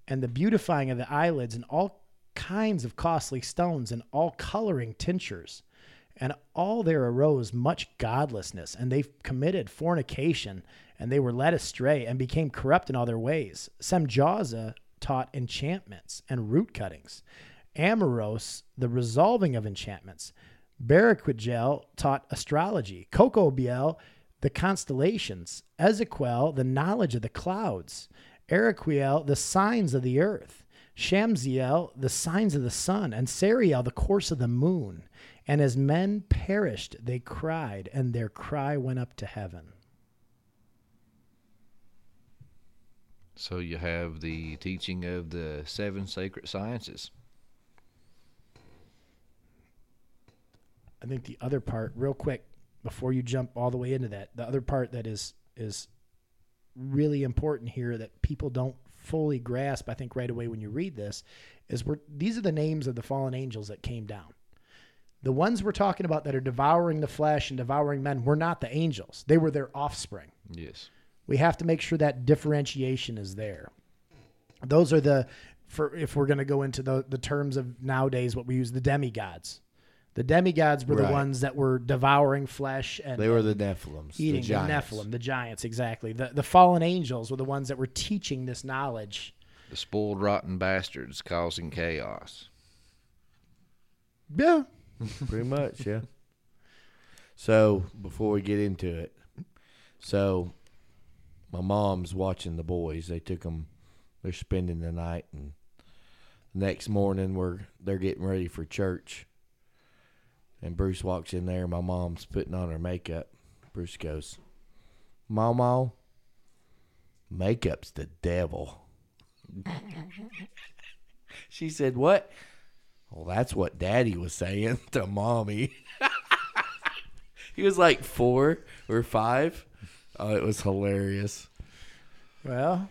and the beautifying of the eyelids and all kinds of costly stones and all coloring tinctures. And all there arose much godlessness, and they committed fornication, and they were led astray and became corrupt in all their ways. Semjaza taught enchantments and root cuttings. Amoros, the resolving of enchantments. Baraquigel taught astrology. Cocobiel, the constellations. Ezequiel, the knowledge of the clouds. Eriquiel, the signs of the earth. Shamziel, the signs of the sun. And Sariel, the course of the moon. And as men perished, they cried, and their cry went up to heaven. So you have the teaching of the seven sacred sciences. I think the other part, real quick, before you jump all the way into that, the other part that is is really important here that people don't fully grasp, I think, right away when you read this, is we're these are the names of the fallen angels that came down. The ones we're talking about that are devouring the flesh and devouring men were not the angels. They were their offspring. Yes. We have to make sure that differentiation is there. Those are the for if we're going to go into the the terms of nowadays what we use the demigods. The demigods were the ones that were devouring flesh and They were the Nephilims, eating the the. Nephilim, the giants, exactly. The the fallen angels were the ones that were teaching this knowledge. The spoiled, rotten bastards causing chaos. Yeah. Pretty much, yeah. So before we get into it, so my mom's watching the boys. They took them. They're spending the night, and next morning we're they're getting ready for church. And Bruce walks in there. My mom's putting on her makeup. Bruce goes, "Mama, makeup's the devil." she said, "What?" Well, that's what Daddy was saying to Mommy. he was like four or five. Oh, it was hilarious. Well,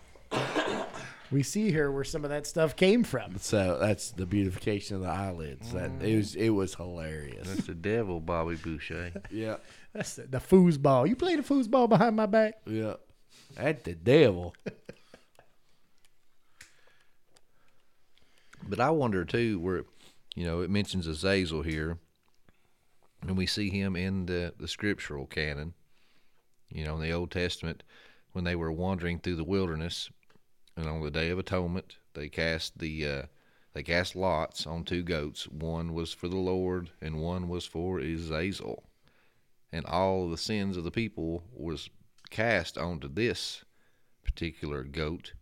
we see here where some of that stuff came from. So that's the beautification of the eyelids. That mm-hmm. it was it was hilarious. That's the devil, Bobby Boucher. yeah, That's the, the foosball. You played a foosball behind my back. yeah. That's the devil. But I wonder too, where you know it mentions Azazel here, and we see him in the the scriptural canon. You know, in the Old Testament, when they were wandering through the wilderness, and on the Day of Atonement, they cast the uh, they cast lots on two goats. One was for the Lord, and one was for Azazel. And all the sins of the people was cast onto this particular goat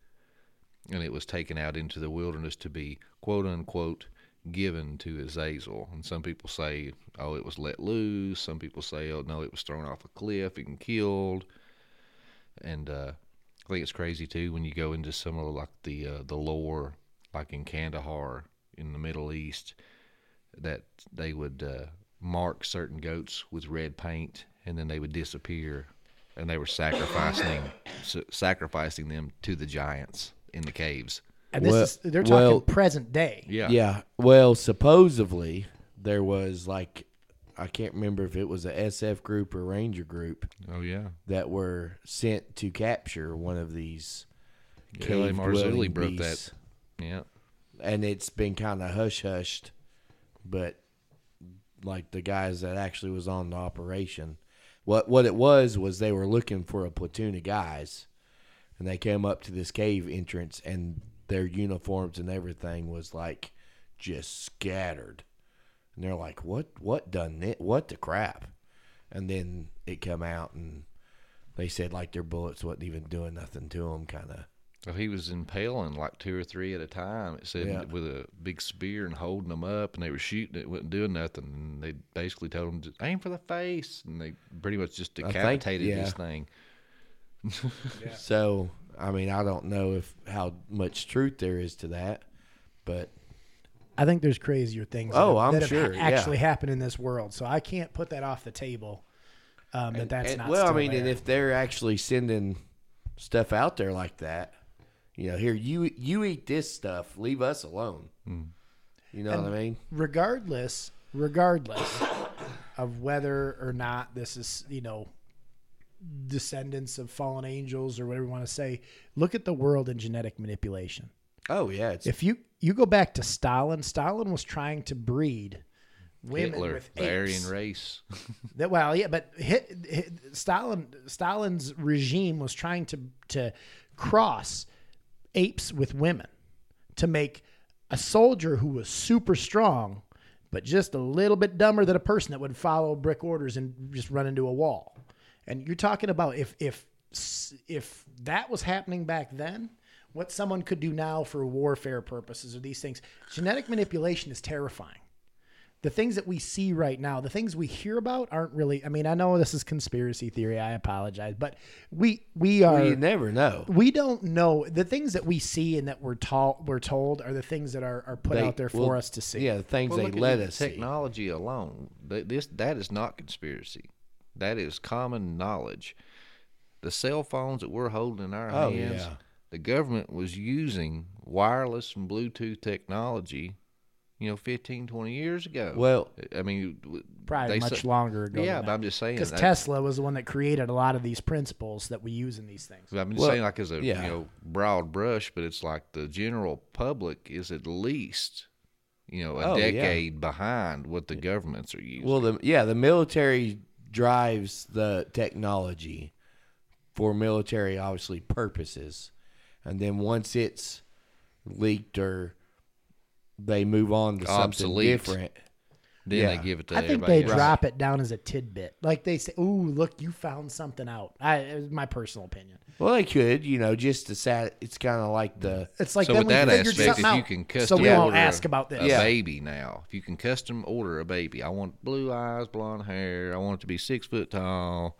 and it was taken out into the wilderness to be quote unquote given to Azazel. And some people say, oh, it was let loose. Some people say, oh, no, it was thrown off a cliff and killed. And uh, I think it's crazy too when you go into some of like the uh, the lore, like in Kandahar in the Middle East, that they would uh, mark certain goats with red paint, and then they would disappear, and they were sacrificing sa- sacrificing them to the giants in the caves. And this Well- is they're talking well- present day. Yeah. Yeah. Well, supposedly there was like I can't remember if it was a SF group or Ranger group Oh yeah. that were sent to capture one of these L.A. cave Marzulli broke that. Yeah. and it's been kind of hush hushed, but like the guys that actually was on the operation. What what it was was they were looking for a platoon of guys, and they came up to this cave entrance, and their uniforms and everything was like just scattered, and they're like, "What what done it? What the crap?" And then it come out, and they said like their bullets wasn't even doing nothing to them, kind of. Well, he was impaling like two or three at a time. It said Yeah. with a big spear and holding them up, and they were shooting it, wasn't doing nothing. And they basically told him to aim for the face, and they pretty much just I think- decapitated yeah. this thing. So I mean, I don't know if how much truth there is to that, but I think there's crazier things. Oh, that, I'm that have sure, ha- yeah. actually happened in this world. So I can't put that off the table. Um, that that's And- not. well. I still mean, and if they're actually sending stuff out there like that, you know, here you you eat this stuff, leave us alone. You know what I mean? regardless, regardless of whether or not this is, you know, descendants of fallen angels or whatever you want to say, look at the world in genetic manipulation. Oh yeah, it's If you you go back to Stalin, Stalin was trying to breed women Hitler, with the Aryan race. That well, yeah, but hit, hit, Stalin Stalin's regime was trying to to cross apes with women to make a soldier who was super strong, but just a little bit dumber than a person that would follow brick orders and just run into a wall. And you're talking about if if if that was happening back then, what someone could do now for warfare purposes or these things. Genetic manipulation is terrifying the things that we see right now, the things we hear about aren't really. I mean, I know this is conspiracy theory. I apologize, but we we are. well, you never know. we don't know the things that we see and that we're taught we're told are the things that are, are put They- out there for well, us to see. Yeah, the things Well, they let the us see. technology alone. This that is not conspiracy. That is common knowledge. The cell phones that we're holding in our Oh, hands, yeah. the government was using wireless and Bluetooth technology, you know, 15, 20 years ago. Well, I mean, Probably much say- longer ago. Yeah, but I'm just saying. because Tesla was the one that created a lot of these principles that we use in these things. I'm just Well, saying, like as a yeah. you know broad brush, but it's like the general public is at least you know a Oh, yeah. decade behind what the governments are using. Well, the yeah, the military drives the technology for military, obviously purposes, and then once it's leaked or they move on to something Obsolete. different. Then yeah. they give it to I think they else. drop it down as a tidbit, like they say, "Ooh, look, you found something out." I, it's my personal opinion. Well, they could, you know, just to sat. It's kind of like the It's like so then with we that aspect, something if you out, can so custom we won't order ask about this. a Yeah. baby now, if you can custom order a baby, I want blue eyes, blonde hair, I want it to be six foot tall,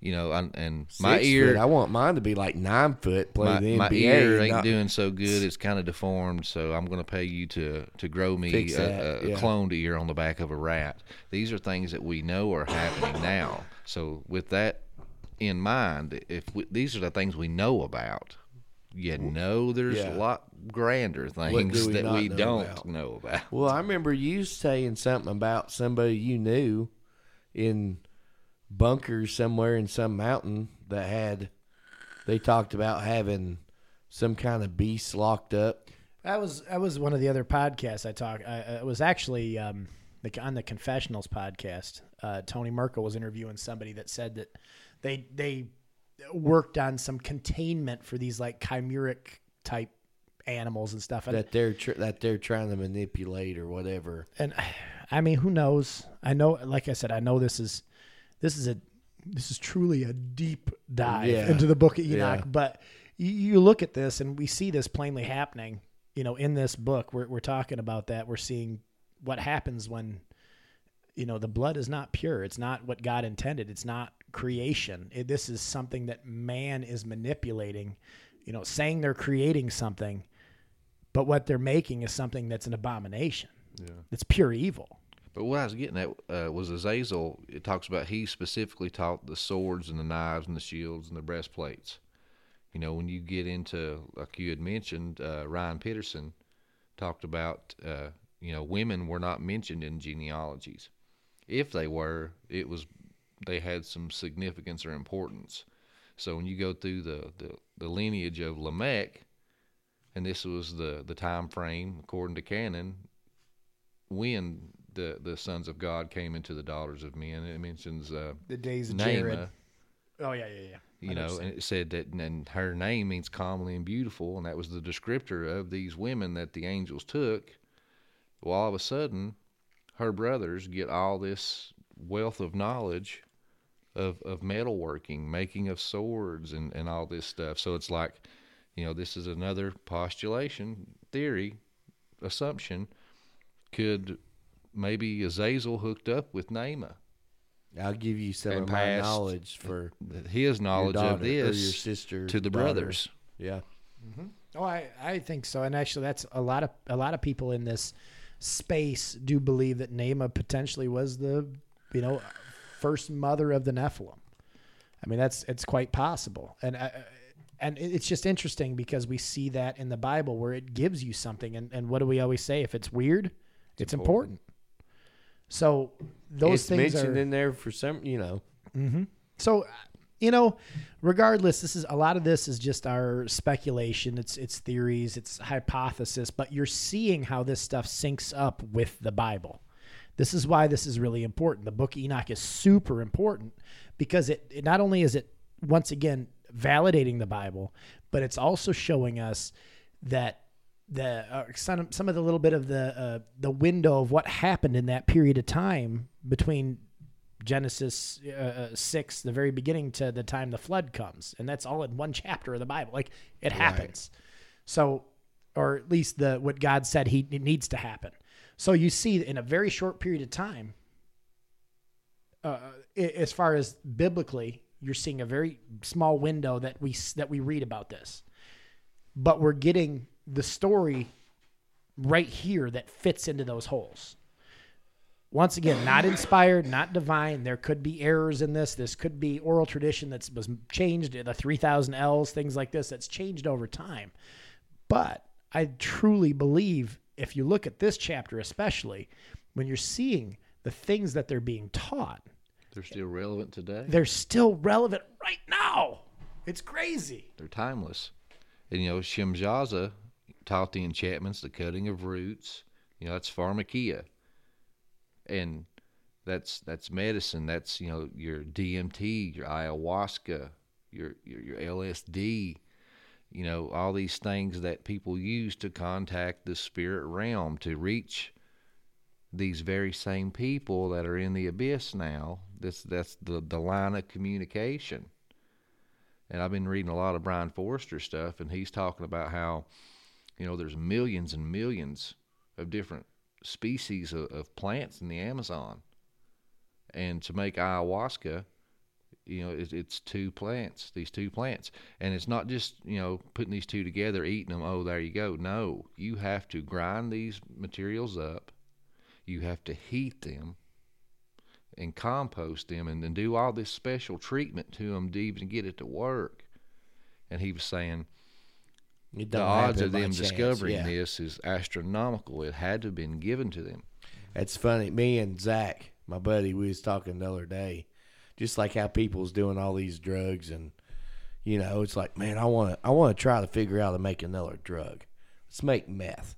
you know, and, and my ear, Foot. I want mine to be like nine foot. Play my, the my NBA. ear ain't not- doing so good. It's kind of deformed, so I'm going to pay you to to grow me Fix a, that, a, a yeah. cloned ear on the back of a rat. These are things that we know are happening now. So with that in mind, if we, these are the things we know about, you know, there's yeah. a lot grander things we that we know don't about? know about. Well, I remember you saying something about somebody you knew in bunkers somewhere in some mountain that had. They talked about having some kind of beast locked up. That was that was one of the other podcasts I talked. I, it was actually um, the, on the Confessionals podcast. Uh, Tony Merkel was interviewing somebody that said that they they worked on some containment for these like chimeric type animals and stuff. And, that they're tr- that they're trying to manipulate or whatever. and I mean, who knows? I know, like I said, I know this is this is a this is truly a deep dive Yeah. into the book of Enoch. Yeah. But you, you look at this, and we see this plainly happening. You know, in this book, we're we're talking about that. We're seeing what happens when you know the blood is not pure. It's not what God intended. It's not creation. It, this is something that man is manipulating. You know, saying they're creating something, but what they're making is something that's an abomination. Yeah. It's pure evil. But what I was getting at uh, was Azazel. It talks about he specifically taught the swords and the knives and the shields and the breastplates. You know, when you get into like you had mentioned, uh, Ryan Pitterson talked about uh, you know women were not mentioned in genealogies. If they were, it was they had some significance or importance. So when you go through the, the, the lineage of Lamech, and this was the, the time frame according to canon when the the sons of God came into the daughters of men. It mentions uh, The days of Naamah, Jared. Oh yeah, yeah, yeah. you know, and it said that and her name means comely and beautiful, and that was the descriptor of these women that the angels took. Well, all of a sudden, her brothers get all this wealth of knowledge of of metalworking, making of swords, and and all this stuff. So it's like, you know, this is another postulation, theory, assumption. Could maybe Azazel hooked up with Naamah? I'll give you some of my knowledge for His knowledge your daughter, of or your this sister to the daughter. brothers. Yeah, Oh, I, I think so. And actually, that's a lot of a lot of people in this space do believe that Naamah potentially was the you know first mother of the Nephilim. I mean, that's it's quite possible, and uh, and it's just interesting because we see that in the Bible where it gives you something, and and what do we always say? If it's weird, it's, important. So those it's things mentioned are in there for some. You know, mm-hmm. so, you know, regardless, this is a lot of this is just our speculation. It's it's theories, it's hypothesis, but you're seeing how this stuff syncs up with the Bible. This is why this is really important. The book of Enoch is super important because it, it not only is it once again validating the Bible, but it's also showing us that the uh, some some of the little bit of the uh, the window of what happened in that period of time between Genesis uh, uh, six, the very beginning, to the time the flood comes, and that's all in one chapter of the Bible. Like it happens. So, or at least the what God said He it needs to happen. So you see, in a very short period of time, uh, as far as biblically, you're seeing a very small window that we that we read about this, but we're getting the story right here that fits into those holes. Once again not inspired not divine. There could be errors in this. This could be oral tradition that's was changed the 3000 ells things like this that's changed over time. But i truly believe if you look at this chapter especially when you're seeing the things that they're being taught They're still relevant today. they're still relevant right now. It's crazy. They're timeless. And you know, Shemjaza taught the enchantments, the cutting of roots. You know, that's pharmakia. And that's that's medicine. That's, you know, your DMT, your ayahuasca, your your, your LSD, you know, all these things that people use to contact the spirit realm to reach these very same people that are in the abyss now. This that's the, the line of communication and I've been reading a lot of Brien Foerster stuff, and he's talking about how, you know, there's millions and millions of different species of, of plants in the Amazon, and to make ayahuasca, you know, it, it's two plants, these two plants, and it's not just you know putting these two together, eating them. Oh, there you go. No, you have to grind these materials up, you have to heat them, and compost them and then do all this special treatment to them to even get it to work. And he was saying the odds of them discovering yeah. this is astronomical. It had to have been given to them. That's funny. Me and Zach, my buddy, we was talking the other day, just like how people's doing all these drugs, and you know, it's like, man, I want to, I want to try to figure out how to make another drug. Let's make meth.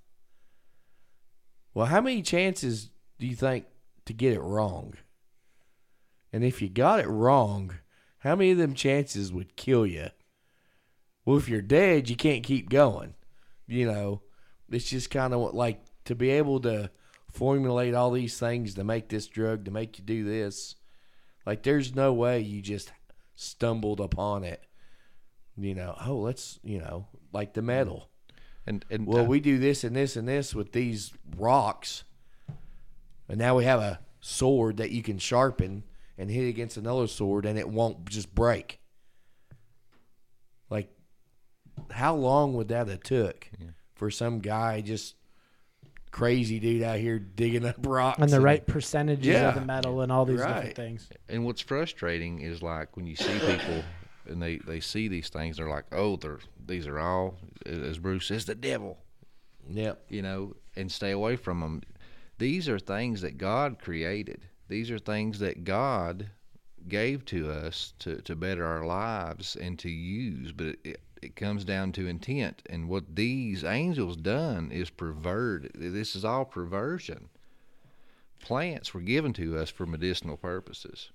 Well, how many chances do you think to get it wrong? And if you got it wrong, how many of them chances would kill you? Well, if you're dead, you can't keep going. You know, it's just kind of like to be able to formulate all these things to make this drug to make you do this. Like, there's no way you just stumbled upon it. You know, oh, let's, you know, like the metal. And and Well, uh, we do this and this and this with these rocks, and now we have a sword that you can sharpen and hit against another sword, and it won't just break. Like, how long would that have took for some guy just crazy dude out here digging up rocks and the right percentages Yeah. of the metal and all these Right. different things and what's frustrating is like when you see people and they they see these things, they're like, oh, they're these are all as Bruce says, the devil. Yep. you know, and stay away from them. These are things that God created. These are things that God gave to us to, to better our lives and to use. But it, it, it comes down to intent. And what these angels done is pervert. This is all perversion plants were given to us for medicinal purposes.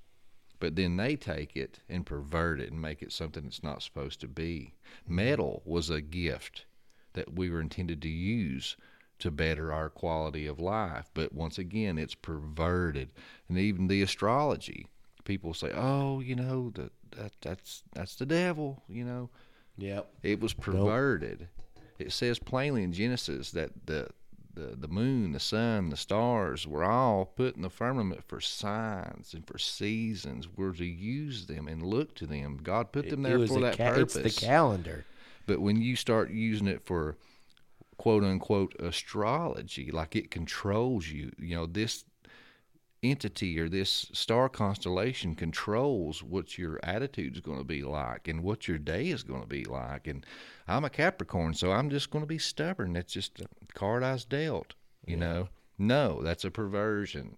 But then they take it and pervert it and make it something it's not supposed to be. Metal was a gift that we were intended to use to better our quality of life. But once again, it's perverted. And even the astrology, people say, "Oh, you know, that that's that's the devil," you know. Yep. It was perverted. It says plainly in Genesis that the, the the moon, the sun, the stars were all put in the firmament for signs and for seasons. We're to use them and look to them. God put them It there was for that ca- purpose. It's the calendar. But when you start using it for quote unquote astrology, like it controls you, you know, this entity or this star constellation controls what your attitude is going to be like and what your day is going to be like. And I'm a Capricorn, so I'm just going to be stubborn. That's just a card I was dealt, you know. No, that's a perversion.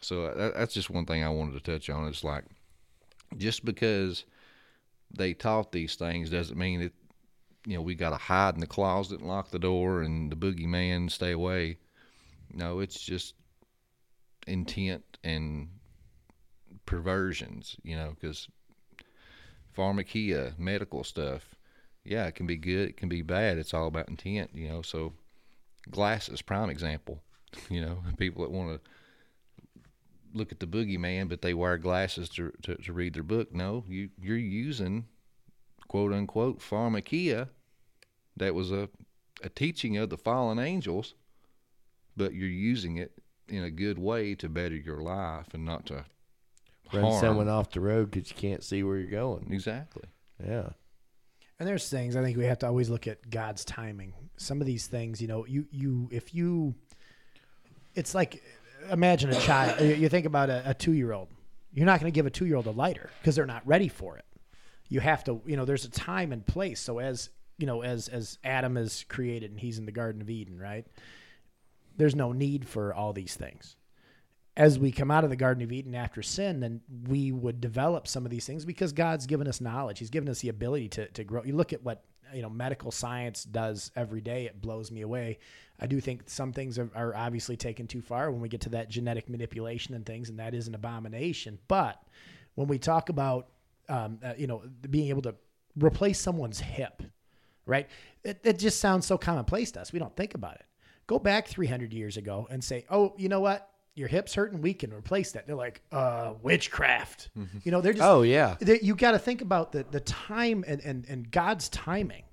So uh, that, that's just one thing I wanted to touch on. It's like just because they taught these things doesn't mean that you know we got to hide in the closet and lock the door and the boogeyman stay away. No, it's just intent and perversions. You know, because pharmakia, medical stuff, yeah, it can be good, it can be bad. It's all about intent. You know, so glasses, prime example. You know, people that want to look at the boogeyman, but they wear glasses to, to, to read their book. No, you you're using quote unquote pharmakia. That was a a teaching of the fallen angels, but you're using it in a good way to better your life and not to Run harm. someone off the road because you can't see where you're going. Exactly. Yeah. And there's things I think we have to always look at God's timing. Some of these things, you know, you you if you, it's like imagine a child. you- You think about a, a two year old. You're not going to give a two year old a lighter because they're not ready for it. You have to, you know, there's a time and place. So as you know, as as Adam is created and he's in the Garden of Eden, right? There's no need for all these things as we come out of the Garden of Eden after sin, then we would develop some of these things because God's given us knowledge. He's given us the ability to, to grow. You look at what you know medical science does every day; it blows me away. I do think some things are, are obviously taken too far when we get to that genetic manipulation and things, and that is an abomination. But when we talk about um, uh, you know being able to replace someone's hip, right? It, it just sounds so commonplace to us. We don't think about it. Go back 300 years ago and say, oh, you know what? Your hip's hurting. We can replace that. They're like, uh, witchcraft. You know, they're just, Oh yeah. they, you got to think about the, the time and, and, and God's timing.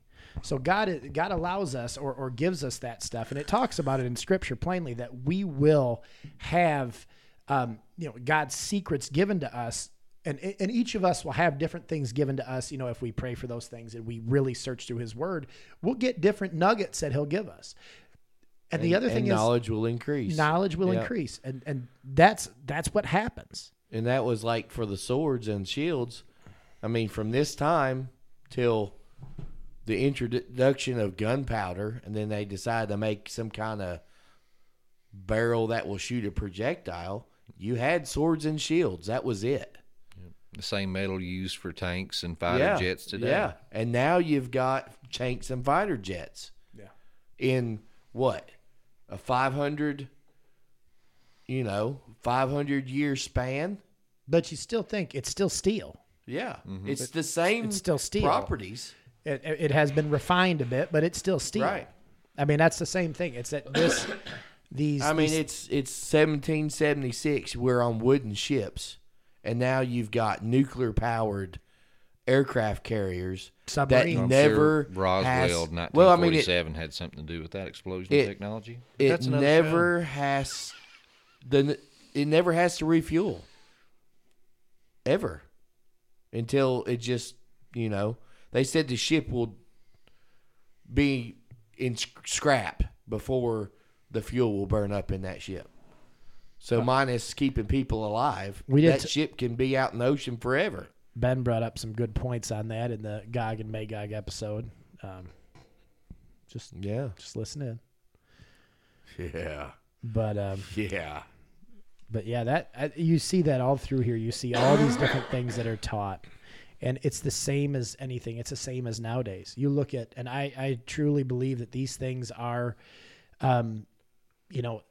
So God God allows us or, or gives us that stuff, and it talks about it in Scripture plainly that we will have, um, you know, God's secrets given to us, and and each of us will have different things given to us. You know, if we pray for those things and we really search through His Word, we'll get different nuggets that He'll give us. And, the other and thing is knowledge will increase. knowledge will Yeah. increase, and and that's that's what happens. And that was like for the swords and shields. I mean, from this time till the introduction of gunpowder, and then they decide to make some kind of barrel that will shoot a projectile. You had swords and shields. That was it. The same metal used for tanks and fighter yeah. jets today. Yeah. And now you've got tanks and fighter jets. Yeah. In what? A 500, you know, 500 year span? But you still think it's still steel. Yeah. Mm-hmm. It's the same it's still steel. properties. It, it has been refined a bit, but it's still steel. Right. I mean, that's the same thing. It's that this, these. I mean, these- it's it's 1776. We're on wooden ships, and now you've got nuclear powered aircraft carriers that Submarines. I'm never sure Roswell, has. 1947, Well, I mean, it, had something to do with that explosion it- of technology. it That's another never has the it never has to refuel ever until it just you know they said the ship will be in scrap before the fuel will burn up in that ship. So uh, minus keeping people alive, We did that t- ship can be out in the ocean forever. Ben brought up some good points on that in the Gog and Magog episode. Um, just Yeah, just listen in. yeah, But um, yeah. but yeah, that I, you see that all through here. You see all these different things that are taught, and it's the same as anything. It's the same as nowadays. You look at, and I I truly believe that these things are, um, you know,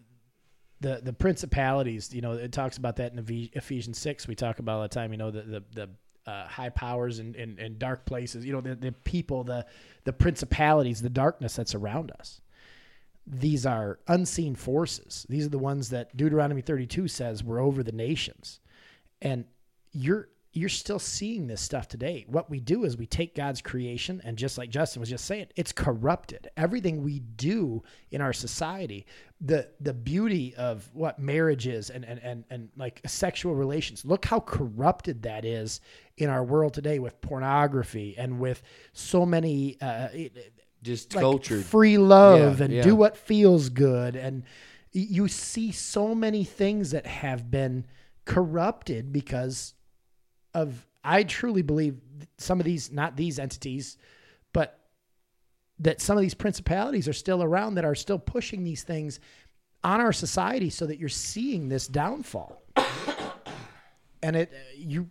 the the principalities. You know, it talks about that in Ephes- Ephesians six. We talk about all the time. You know, the the the uh, high powers and, and, and dark places. You know, the the people, the the principalities, the darkness that's around us. These are unseen forces. These are the ones that Deuteronomy 32 says were over the nations. And you're you're still seeing this stuff today. What we do is we take God's creation and just like Justin was just saying, it's corrupted. Everything we do in our society, the the beauty of what marriage is and and and, and like sexual relations. Look how corrupted that is in our world today with pornography and with so many uh, Just like cultured. free love Yeah, and yeah. do what feels good and you see so many things that have been corrupted because of I truly believe some of these not these entities but that some of these principalities are still around that are still pushing these things on our society so that you're seeing this downfall and it you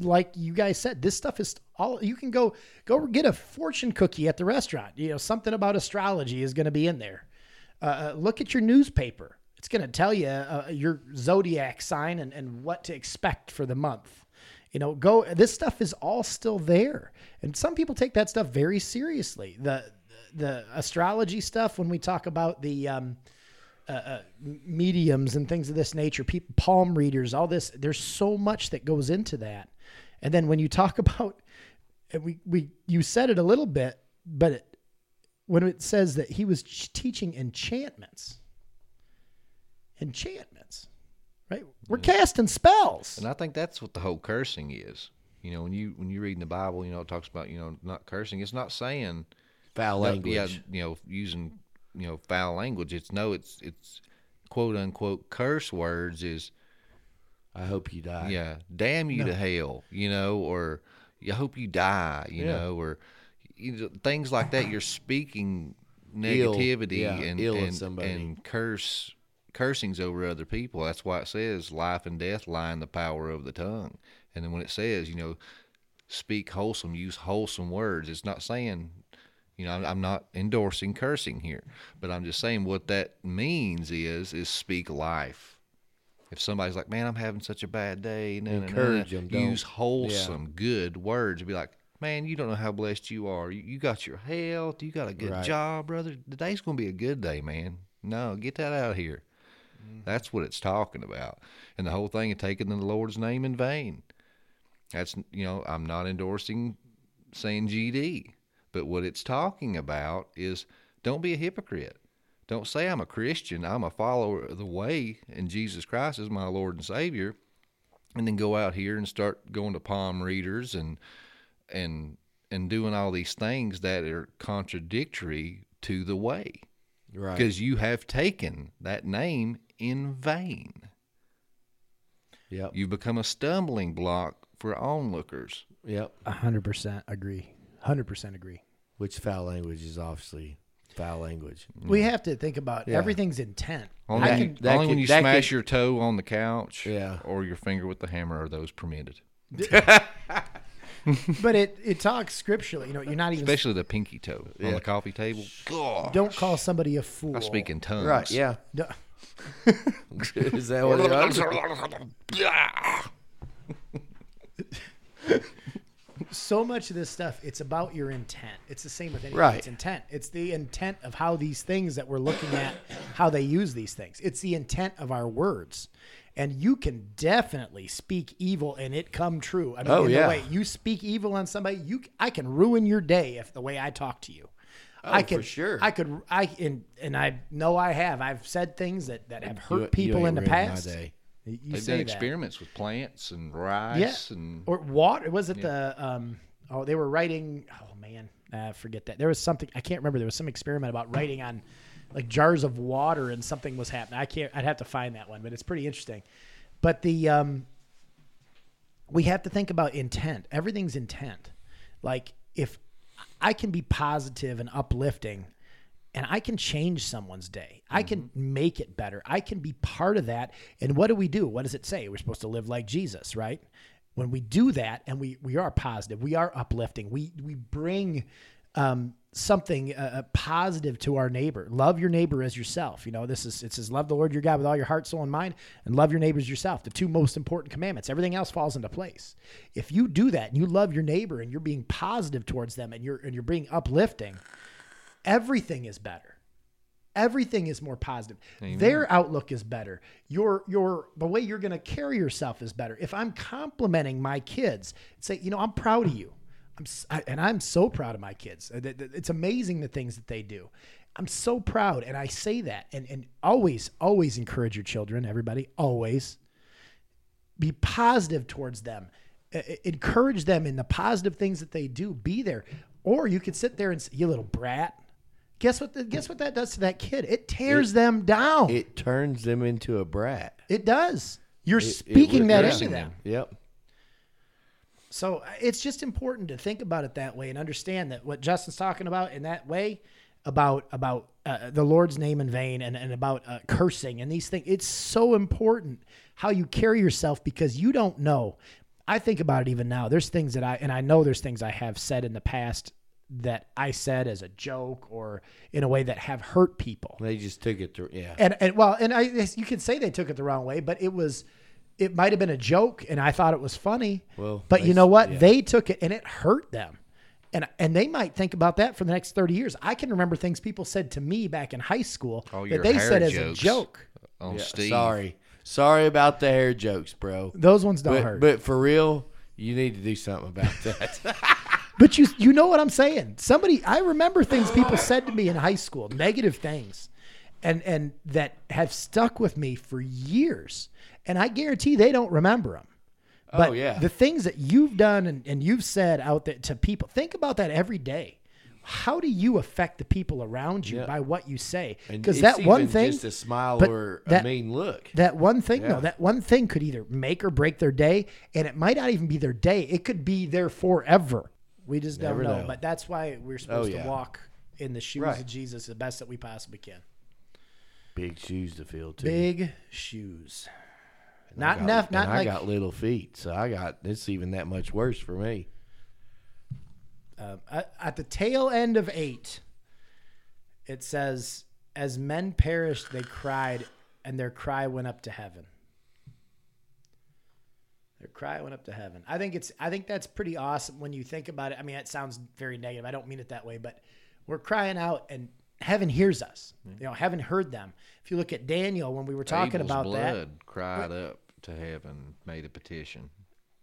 like you guys said, this stuff is all you can go go get a fortune cookie at the restaurant. You know, something about astrology is going to be in there. Uh, Uh, look at your newspaper; it's going to tell you uh, your zodiac sign and, and what to expect for the month. You know, go. This stuff is all still there, and some people take that stuff very seriously. The the astrology stuff when we talk about the um, uh, uh, mediums and things of this nature, people, palm readers, all this. There's so much that goes into that. And then when you talk about, we we you said it a little bit, but it, when it says that he was ch- teaching enchantments, enchantments, right? We're casting spells. And I think that's what the whole cursing is. You know, when you when you read in the Bible, you know, it talks about you know not cursing. It's not saying Foul no, language. Yeah, you know, using you know foul language. It's no, it's it's quote unquote curse words is I hope you die. yeah, damn you to hell, you know, or I hope you die, you Yeah. know, or you know, things like that. You're speaking Ill, negativity yeah, and ill and, and curse cursings over other people. That's why it says life and death lie in the power of the tongue. And then when it says, you know, speak wholesome, use wholesome words, it's not saying you know, I'm, I'm not endorsing cursing here, but I'm just saying what that means is is speak life. If somebody's like, "Man, I'm having such a bad day," no, no, no, no, Encourage 'em, don't- Use wholesome, good words. Be like, "Man, you don't know how blessed you are. You, you got your health. You got a good Right. job, brother. Today's gonna be a good day, man. No, get that out of here." Mm-hmm. That's what it's talking about, and the whole thing of taking the Lord's name in vain. That's you know, I'm not endorsing saying GD, but what it's talking about is don't be a hypocrite. Don't say I'm a Christian, I'm a follower of the way, and Jesus Christ is my Lord and Savior, and then go out here and start going to palm readers and and and doing all these things that are contradictory to the way Right. because you have taken that name in vain. Yep. You've become a stumbling block for onlookers. Yep. A hundred percent agree. Hundred percent agree. Which foul language is obviously foul language. We have to think about Yeah. everything's intent. Only, I That- can, that only when could- you that smash could- your toe on the couch Yeah. or your finger with the hammer are those permitted. but it it talks scripturally. You know, you're not even Especially the pinky toe on Yeah. the coffee table. God. don't call somebody a fool. I speak in tongues. Right. Yeah. D- is that what it is? so much of this stuff it's about your intent. It's the same with anything. Right. it's intent. It's the intent of how these things that we're looking at how they use these things. It's the intent of our words. And you can definitely speak evil and it come true. I mean Oh, in yeah. the way you speak evil on somebody you i can ruin your day if the way i talk to you I Oh, for could, sure. I could, I and and I know I have. I've said things that that have hurt you people in the past. You They've done that. experiments with plants and rice yeah. and or water. Was it the um? Oh, they were writing. Oh man, I forget that. There was something I can't remember. There was some experiment about writing on like jars of water, and something was happening. I can't. I'd have to find that one, but it's pretty interesting. But the um, we have to think about intent. Everything's intent. Like if I can be positive and uplifting and I can change someone's day. I can make it better. I can be part of that. And what do we do? What does it say? We're supposed to live like Jesus, right? When we do that and we we are positive, we are uplifting. We we bring um, something uh, uh, positive to our neighbor. Love your neighbor as yourself. You know, this is it says love the Lord your God with all your heart, soul, and mind, and love your neighbors yourself. The two most important commandments. Everything else falls into place. If you do that and you love your neighbor and you're being positive towards them and you're and you're being uplifting, everything is better. Everything is more positive. Their outlook is better. Your your the way you're going to carry yourself is better. If I'm complimenting my kids, say, you know, I'm proud of you. I'm I, and I'm so proud of my kids. Uh, It's amazing the things that they do. I'm so proud, and I say that, and and always always encourage your children. Everybody, always be positive towards them. Encourage them in the positive things that they do. Be there, or you could sit there and say, "You little brat." Guess what? The, guess what that does to that kid? It tears them down. It, It turns them into a brat. It does. You're It- it speaking would- that into them. Yep. So uh, it's just important to think about it that way and understand that what Justin's talking about in that way about about uh, the Lord's name in vain and, and about uh, cursing and these things. It's so important how you carry yourself because you don't know. I think about it even now. There's things that I and I know there's things I have said in the past that I said as a joke or in a way that have hurt people They just took it through. Yeah. and and well, and I you could say they took it the wrong way, but it was it might have been a joke, and I thought it was funny. Well, but they you know what? yeah. They took it, and it hurt them, and and they might think about that for the next thirty years. I can remember things people said to me back in high school All that they hair said as a joke. on Yeah, Steve. Sorry. Sorry about the hair jokes, bro. Those ones don't But, hurt. but for real, you need to do something about that. But you you know what I'm saying? Somebody I remember things people said to me in high school, negative things. And and that have stuck with me for years. And I guarantee they don't remember them. Oh, but Oh, yeah. the things that you've done and, and you've said out there to people, think about that every day. How do you affect the people around you Yeah. by what you say? Because that one thing, just a smile or that- a mean look. that one thing Yeah. though, that one thing could either make or break their day, and it might not even be their day. It could be there forever. We just don't Never know. know. But that's why we're oh, supposed Oh, yeah. to walk in the shoes Right. of Jesus the best that we possibly can. Big shoes to fill too. Big shoes. I Not got- enough. Not I like got little feet, so I got it's even that much worse for me. uh, at, at the tail end of eight. It says, "As men perished, they cried, and their cry went up to heaven." Their cry went up to heaven. I think it's. I think that's pretty awesome when you think about it. I mean, it sounds very negative. I don't mean it that way, but we're crying out, and heaven hears us. You know, heaven heard them. If you look at Daniel, when we were talking Abel's about blood that, cried up to heaven, made a petition.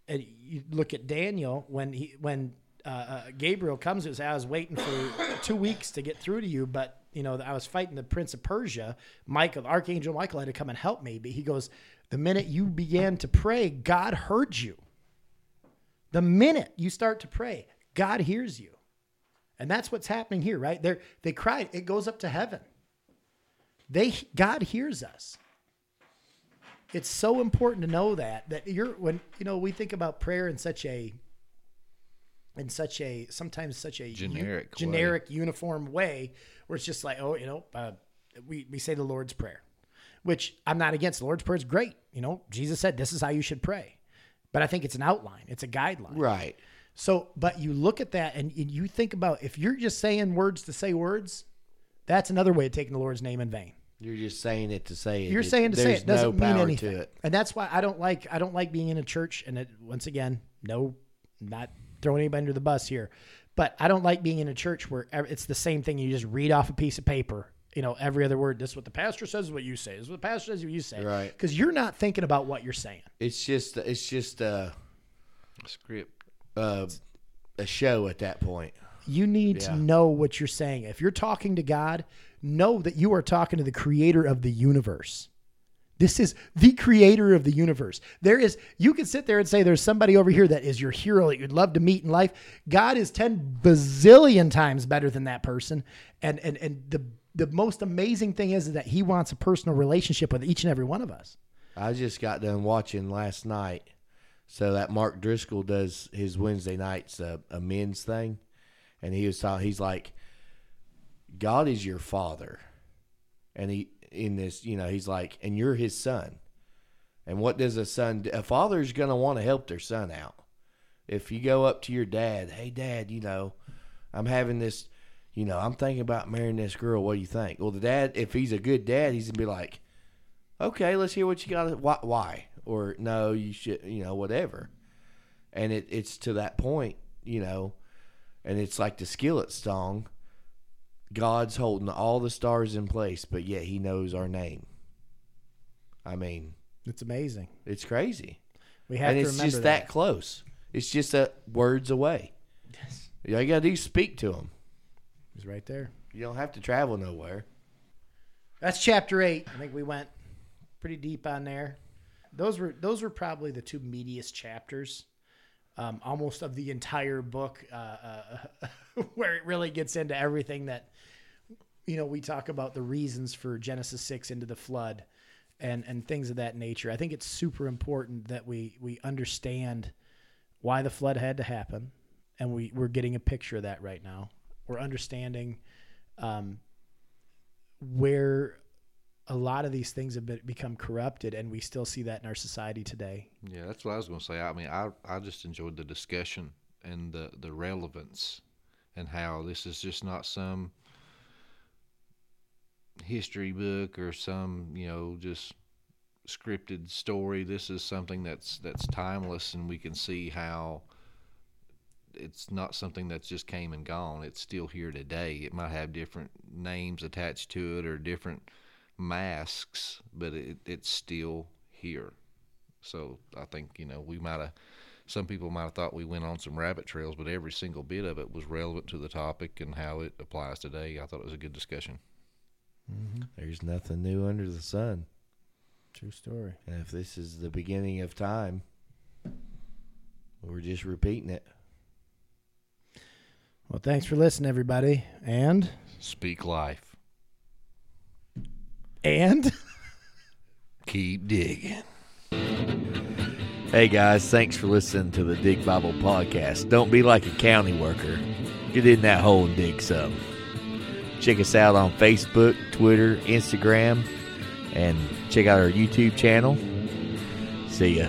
and you look at Daniel when he when uh, uh, Gabriel comes and says, "I was waiting for two weeks to get through to you, but you know I was fighting the prince of Persia. Michael, Archangel Michael, had to come and help me." But he goes, "The minute you began to pray, God heard you. The minute you start to pray, God hears you." And that's what's happening here, right? They they cried. It goes up to heaven. They God hears us. It's so important to know that that you're when you know we think about prayer in such a in such a sometimes such a Generic way. generic uniform way where it's just like oh you know uh, we we say the Lord's prayer, which I'm not against. The Lord's prayer is great. You know Jesus said this is how you should pray, but I think it's an outline. It's a guideline. Right. So, but you look at that and and you think about if you're just saying words to say words, that's another way of taking the Lord's name in vain. You're just saying it to say it. You're It- saying to say it doesn't no mean anything, to it. and that's why I don't like I don't like being in a church. And it, once again, no, not throwing anybody under the bus here, but I don't like being in a church where it's the same thing. You just read off a piece of paper. You know, every other word. This is what the pastor says. Is what you say. This is what the pastor says. Is what you say. Right. Because you're not thinking about what you're saying. It's just it's just uh, a Script. a, a show at that point. You need to know what you're saying. If you're talking to God, know that you are talking to the creator of the universe. This is the creator of the universe. There is, you can sit there and say there's somebody over here that is your hero that you'd love to meet in life. God is 10 bazillion times better than that person. And, and, and the, the most amazing thing is that he wants a personal relationship with each and every one of us. I just got done watching last night. So that Mark Driscoll does his Wednesday nights a, a men's thing, and he was talking. He's like, God is your father, and he in this, you know, he's like, and you're his son. And what does a son? do? A father's gonna want to help their son out. If you go up to your dad, hey dad, you know, I'm having this, you know, I'm thinking about marrying this girl. What do you think? Well, the dad, if he's a good dad, he's gonna be like, okay, let's hear what you got. Why? why? Or no, you should, you know, whatever. And it, it's to that point, you know, and it's like the skillet song. God's holding all the stars in place, but yet He knows our name. I mean, It's amazing. it's crazy, We have to remember. and to it's remember just that. close. It's just a words away. Yes. All you gotta do is speak to Him. He's right there. You don't have to travel nowhere. That's chapter eight. I think we went pretty deep on there. Those were those were probably the two meatiest chapters, um, almost of the entire book, uh, uh, where it really gets into everything that you know. We talk about the reasons for Genesis six into the flood, and and things of that nature. I think it's super important that we we understand why the flood had to happen, and we we're getting a picture of that right now. We're understanding. Um, where a lot of these things have been, become corrupted, and we still see that in our society today. Yeah, that's what I was going to say. I mean, I I just enjoyed the discussion and the the relevance and how this is just not some history book or some you know just scripted story. This is something that's that's timeless, and we can see how it's not something that's just came and gone. It's still here today. It might have different names attached to it or different masks, but it, it's still here. So I think you know we might have. Some people might have thought we went on some rabbit trails, but every single bit of it was relevant to the topic and how it applies today. I thought it was a good discussion. Mm-hmm. There's nothing new under the sun. True story. And if this is the beginning of time, we're just repeating it. Well, thanks for listening, everybody, and Speak life. And Keep digging. Hey guys, thanks for listening to the Dig Bible podcast. Don't be like a county worker. Get in that hole and dig some. Check us out on Facebook, Twitter, Instagram, and check out our YouTube channel. See ya.